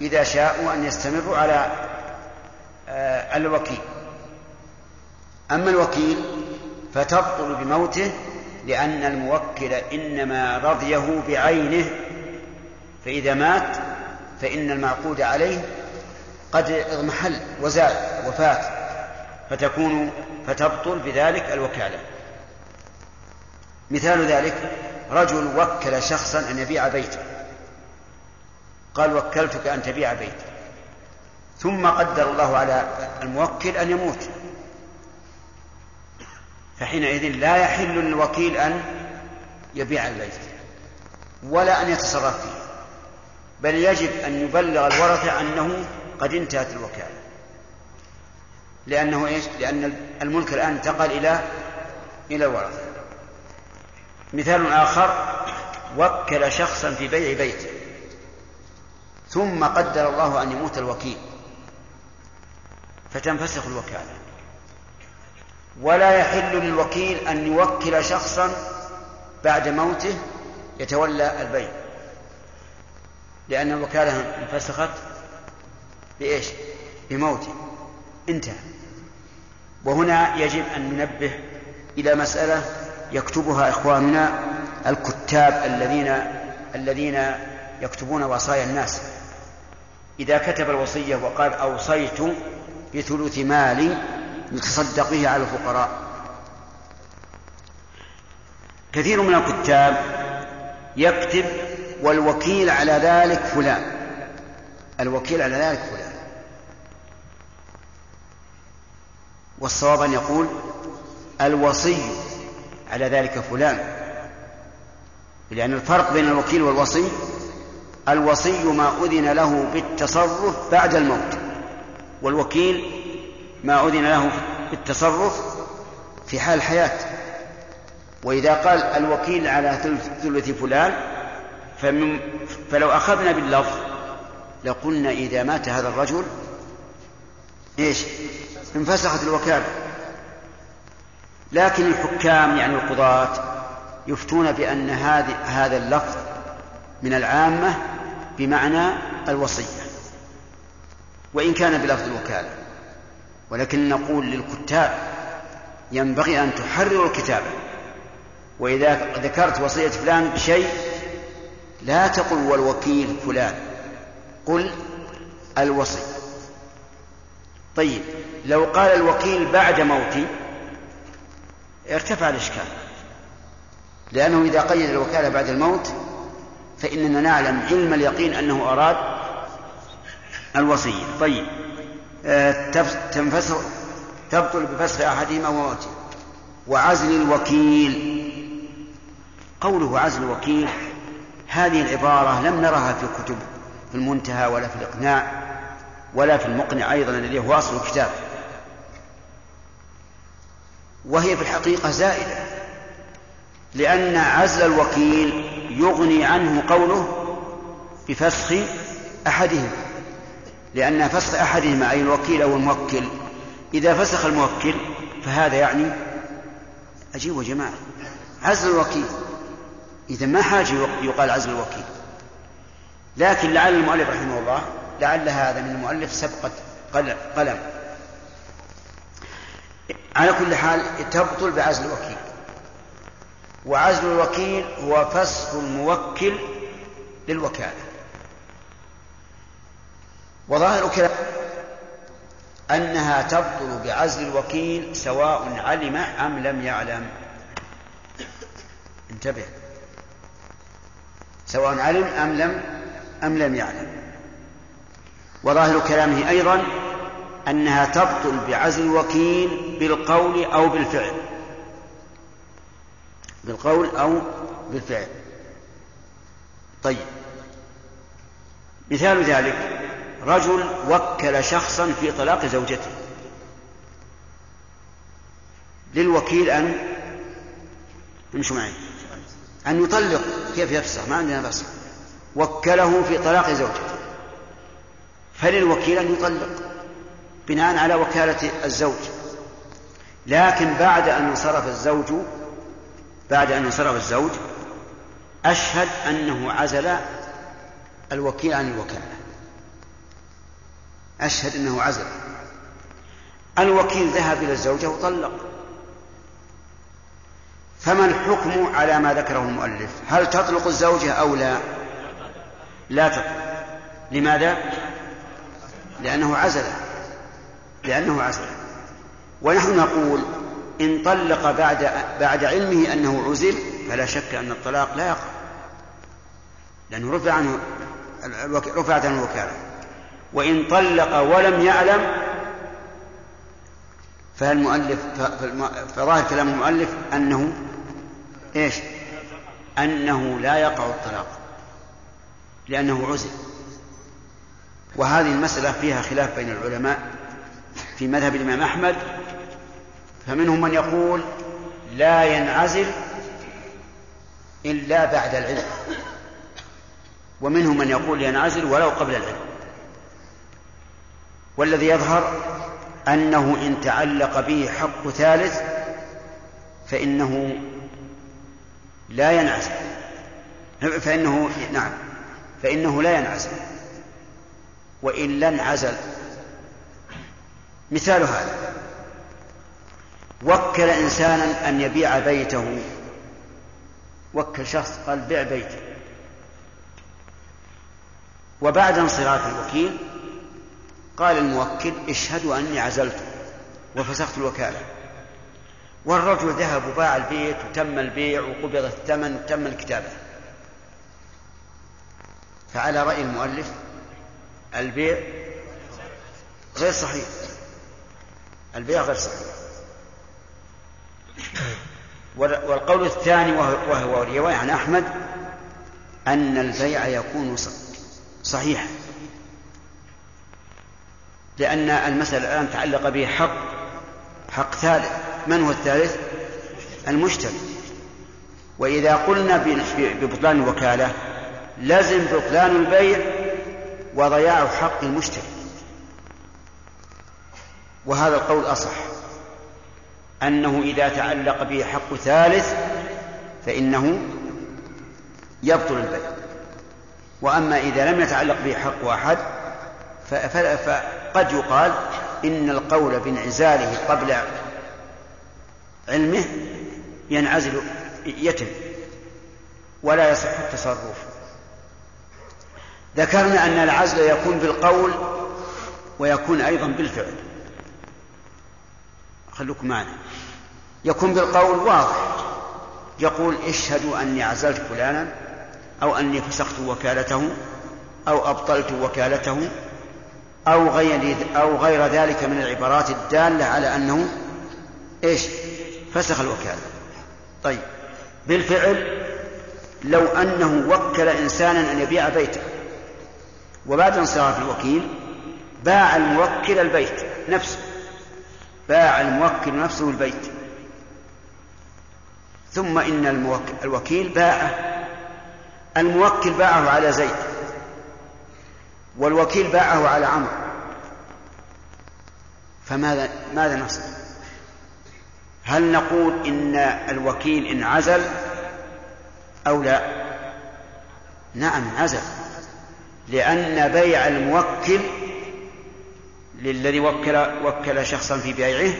إذا شاءوا أن يستمروا على الوكيل. أما الوكيل فتبطل بموته لأن الموكل إنما رضيه بعينه. فإذا مات فإن المعقود عليه قد اضمحل وزال وفات. فتكون فتبطل بذلك الوكالة. مثال ذلك رجل وكل شخصا أن يبيع بيته. قال وكلتك أن تبيع بيتي. ثم قدر الله على الموكل أن يموت. فحينئذ لا يحل للوكيل أن يبيع البيت ولا أن يتصرف فيه. بل يجب أن يبلغ الورثة أنه قد انتهت الوكالة. لأنه إيش؟ لأن الملك الآن انتقل إلى إلى الورثة. مثال آخر وكل شخصا في بيع بيته ثم قدر الله أن يموت الوكيل. فتنفسخ الوكالة. ولا يحل للوكيل أن يوكل شخصا بعد موته يتولى البيع. لأن الوكالة انفسخت بإيش؟ بموته. انتهى. وهنا يجب أن ننبه إلى مسألة يكتبها إخواننا الكتاب الذين الذين يكتبون وصايا الناس. إذا كتب الوصية وقال أوصيت بثلث مالي يتصدق به على الفقراء. كثير من الكتاب يكتب والوكيل على ذلك فلان. الوكيل على ذلك فلان. والصواب أن يقول الوصي على ذلك فلان لأن الفرق بين الوكيل والوصي الوصي ما أذن له بالتصرف بعد الموت والوكيل ما أذن له بالتصرف في حال الحياة. وإذا قال الوكيل على ثلث فلان فمن فلو أخذنا باللفظ لقلنا إذا مات هذا الرجل إيش؟ انفسخت الوكالة. لكن الحكام يعني القضاة يفتون بأن هذا اللفظ من العامة بمعنى الوصية. وإن كان بلفظ الوكالة. ولكن نقول للكتاب ينبغي أن تحرروا الكتابة وإذا ذكرت وصية فلان بشيء لا تقل والوكيل فلان. قل الوصي طيب لو قال الوكيل بعد موتي ارتفع الإشكال. لأنه إذا قيد الوكالة بعد الموت فإننا نعلم علم اليقين أنه أراد الوصية. طيب آه، تنفسخ تبطل بفسخ أحدهما وموته. وعزل الوكيل. قوله عزل الوكيل هذه العبارة لم نرها في كتب في المنتهى ولا في الإقناع. ولا في المقنع أيضا الذي هو أصل الكتاب. وهي في الحقيقة زائدة لأن عزل الوكيل يغني عنه قوله بفسخ أحدهما لأن فسخ أحدهما أي الوكيل أو الموكل إذا فسخ الموكل فهذا يعني أجيب يا جماعة عزل الوكيل إذا ما حاجة يقال عزل الوكيل لكن لعل المؤلف رحمه الله لعل هذا من المؤلف سبقة قلم. على كل حال تبطل بعزل الوكيل. وعزل الوكيل هو فسخ الموكل للوكالة. وظاهر كلام أنها تبطل بعزل الوكيل سواء علم أم لم يعلم. انتبه. سواء علم أم لم أم لم يعلم. وظاهر كلامه أيضا أنها تبطل بعزل الوكيل بالقول أو بالفعل. بالقول أو بالفعل. طيب. مثال ذلك. رجل وكل شخصا في طلاق زوجته. للوكيل أن امشوا معي. أن يطلق. كيف يفسخ؟ ما عندنا فسخ وكله في طلاق زوجته. فللوكيل أن يطلق؟ بناء على وكالة الزوج. لكن بعد أن انصرف الزوج بعد أن انصرف الزوج أشهد أنه عزل الوكيل عن الوكالة. أشهد أنه عزل. الوكيل ذهب إلى الزوجة وطلق. فما الحكم على ما ذكره المؤلف؟ هل تطلق الزوجة أو لا؟ لا تطلق. لماذا؟ لأنه عزل. لأنه عزل. ونحن نقول إن طلق بعد بعد علمه أنه عزل فلا شك أن الطلاق لا يقع. لأنه رفع عنه رفعت عنه الوكالة. وإن طلق ولم يعلم فالمؤلف فظاهر كلام المؤلف أنه إيش؟ أنه لا يقع الطلاق. لأنه عزل. وهذه المسألة فيها خلاف بين العلماء في مذهب الإمام أحمد فمنهم من يقول لا ينعزل إلا بعد العلم ومنهم من يقول ينعزل ولو قبل العلم. والذي يظهر أنه إن تعلق به حق ثالث فإنه لا ينعزل فإنه نعم فإنه لا ينعزل. وإلا انعزل مثال هذا. وكل إنسانا أن يبيع بيته. وكل شخص قال بيع بيتي. وبعد انصراف الوكيل قال الموكل اشهدوا أني عزلت وفسخت الوكالة. والرجل ذهب وباع البيت وتم البيع وقبض الثمن وتم الكتابة. فعلى رأي المؤلف البيع غير صحيح. البيع غير صحيح. والقول الثاني وهو رواية عن أحمد أن البيع يكون صحيحا. لأن المسألة الآن تعلق به حق حق ثالث. من هو الثالث؟ المشتري. وإذا قلنا ببطلان الوكالة لزم بطلان البيع وضياع حق المشتري وهذا القول أصح. أنه إذا تعلق به حق ثالث فإنه يبطل البيع. وأما إذا لم يتعلق به حق واحد فقد يقال إن القول بانعزاله قبل علمه ينعزل يتم ولا يصح التصرف. ذكرنا أن العزل يكون بالقول ويكون أيضا بالفعل. خلوكم معنا. يكون بالقول واضح. يقول اشهدوا أني عزلت فلانا أو أني فسخت وكالته أو أبطلت وكالته أو غير أو غير ذلك من العبارات الدالة على أنه إيش؟ فسخ الوكالة. طيب. بالفعل لو أنه وكل إنسانا أن يبيع بيته. وبعد انصراف الوكيل باع الموكل البيت نفسه. باع الموكل نفسه البيت. ثم إن الموكل الوكيل باعه. الموكل باعه على زيد. والوكيل باعه على عمرو. فماذا ماذا نصنع؟ هل نقول إن الوكيل انعزل أو لا؟ نعم انعزل لأن بيع الموكل للذي وكل وكل شخصا في بيعه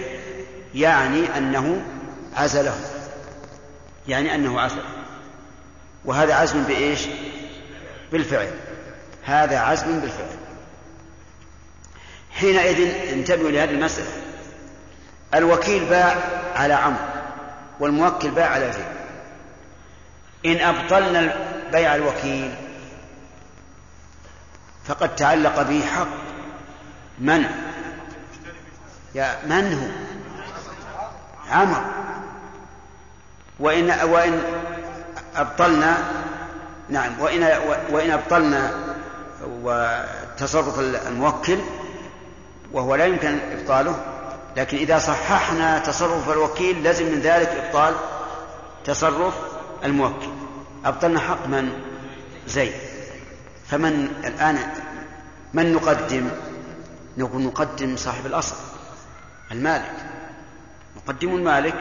يعني أنه عزله. يعني أنه عزل وهذا عزم بإيش؟ بالفعل. هذا عزم بالفعل. حينئذ انتبهوا لهذه المسألة. الوكيل باع على عمرو والموكل باع على زيد. إن أبطلنا بيع الوكيل فقد تعلق به حق. من؟ يا من هو؟ عمرو. وإن وإن أبطلنا نعم وإن وإن أبطلنا وتصرف الموكل وهو لا يمكن إبطاله لكن إذا صححنا تصرف الوكيل لازم من ذلك إبطال تصرف الموكل. أبطلنا حق من؟ زيد. فمن الآن من نقدم؟ نقول نقدم صاحب الأصل المالك. نقدم المالك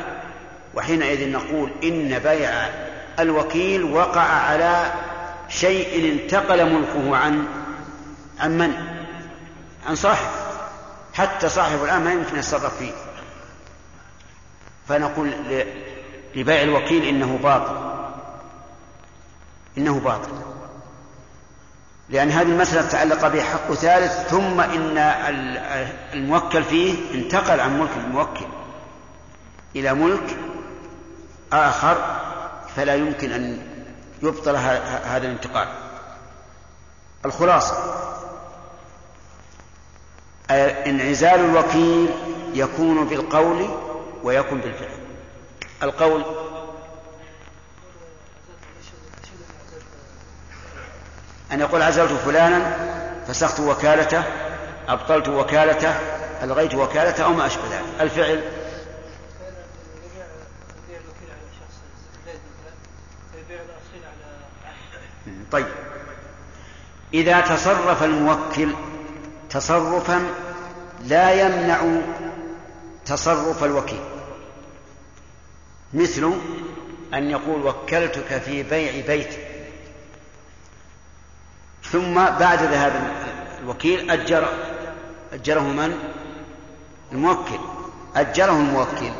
وحينئذ نقول إن بيع الوكيل وقع على شيء انتقل ملكه عن عن من؟ عن صاحب. حتى صاحب الآن ما يمكن يتصرف فيه. فنقول لبيع الوكيل إنه باطل. إنه باطل. لأن هذه المسألة تعلق به حق ثالث ثم إن الموكل فيه انتقل عن ملك الموكل إلى ملك آخر فلا يمكن أن يبطل هذا الانتقال. الخلاصة. انعزال الوكيل يكون بالقول ويكون بالفعل. القول أن يقول عزلت فلانا فسخت وكالته أبطلت وكالته ألغيت وكالته أو ما أشبه ذلك. الفعل؟ طيب. إذا تصرف الموكل تصرفا لا يمنع تصرف الوكيل. مثل أن يقول وكلتك في بيع بيت ثم بعد ذهاب الوكيل أجر أجره من؟ الموكل. أجره الموكل.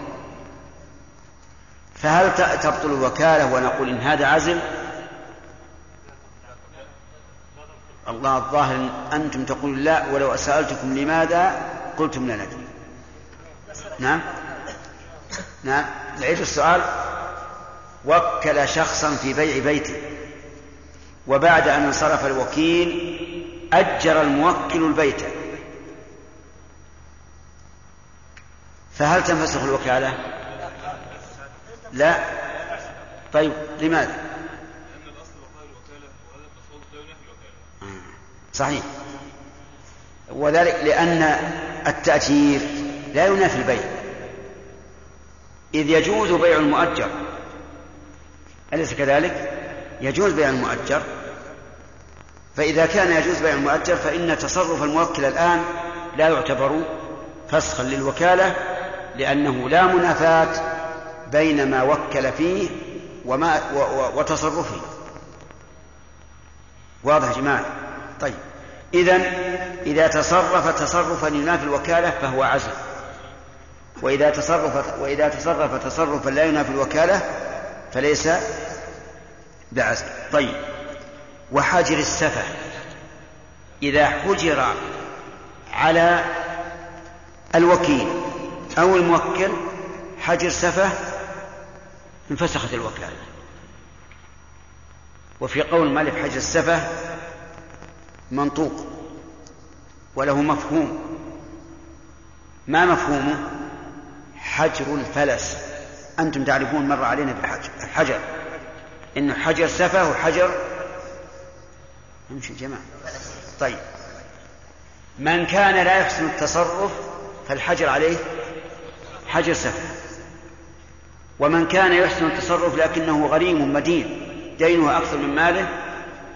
فهل تبطل الوكالة ونقول إن هذا عزل الله الظاهر أنتم تقولون لا ولو سألتكم لماذا قلتم لا ندري. نعم؟ نعم. نعيد السؤال. وكل شخصا في بيع بيته. وبعد أن انصرف الوكيل أجر الموكل البيت فهل تنفسخ الوكالة؟ لا طيب لماذا؟ صحيح وذلك لأن التأجير لا ينافي البيع إذ يجوز بيع المؤجر أليس كذلك؟ يجوز بيع المؤجر فإذا كان يجوز بيع المؤجر فإن تصرف الموكل الآن لا يعتبر فسخا للوكالة لأنه لا منافاة بين ما وكل فيه وما وتصرفه. واضح يا جماعة؟ طيب. إذا إذا تصرف تصرفا ينافي الوكالة فهو عزل. وإذا تصرف وإذا تصرف تصرفا لا ينافي الوكالة فليس بعزل. طيب. وحجر السفة إذا حجر على الوكيل أو الموكل حجر سفة انفسخت الوكالة. وفي قول مالك حجر السفة منطوق وله مفهوم. ما مفهومه؟ حجر الفلس. أنتم تعرفون مر علينا بالحجر إنه حجر سفة وحجر يمشي جماعة. طيب. من كان لا يحسن التصرف فالحجر عليه حجر سفة. ومن كان يحسن التصرف لكنه غريم مدين دينه أكثر من ماله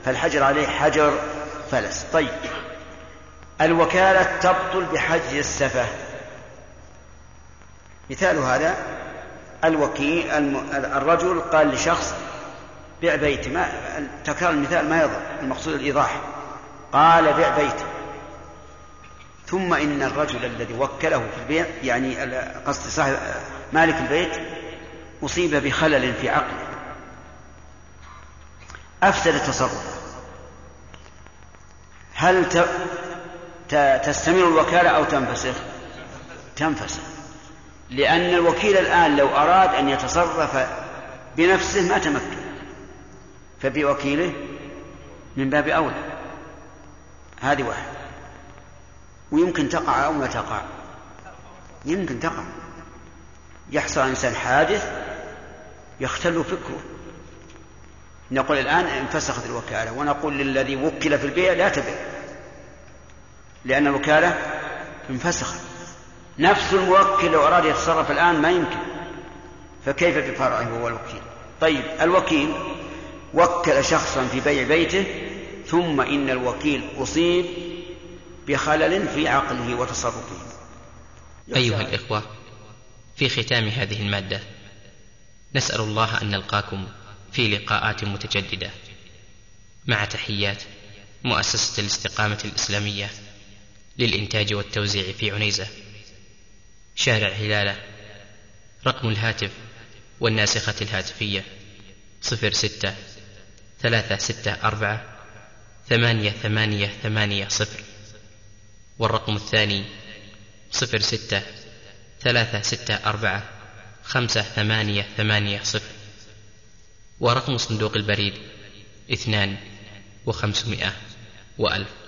فالحجر عليه حجر فلس. طيب. الوكالة تبطل بحجر السفة. مثال هذا الوكيل الرجل قال لشخص بيع بيتي ما تكرار المثال ما يضر المقصود الإيضاح. قال بيع بيتي ثم إن الرجل الذي وكله في البيع يعني قصد صاحب مالك البيت أصيب بخلل في عقله. أفسد التصرف. هل تستمر الوكالة أو تنفسخ؟ تنفسخ. لأن الوكيل الآن لو أراد أن يتصرف بنفسه ما تمكن. فبوكيله من باب أولى. هذه واحدة ويمكن تقع أو ما تقع. يمكن تقع. يحصل إنسان حادث يختل فكره. نقول الآن انفسخت الوكالة ونقول للذي وكل في البيع لا تبع لأن الوكالة انفسخت. نفس الموكل لو أراد يتصرف الآن ما يمكن. فكيف بفرعه هو الوكيل؟ طيب الوكيل وكل شخصا في بيع بيته ثم إن الوكيل أصيب بخلل في عقله وتصرفه. أيها الإخوة في ختام هذه المادة نسأل الله أن نلقاكم في لقاءات متجددة. مع تحيات مؤسسة الاستقامة الإسلامية للإنتاج والتوزيع في عنيزة. شارع هلالة رقم الهاتف والناسخة الهاتفية صفر ستة ثلاثة ستة أربعة ثمانية ثمانية ثمانية صفر. والرقم الثاني صفر ستة ثلاثة ستة أربعة خمسة ثمانية ثمانية صفر. ورقم صندوق البريد اثنان وخمسمائة وألف.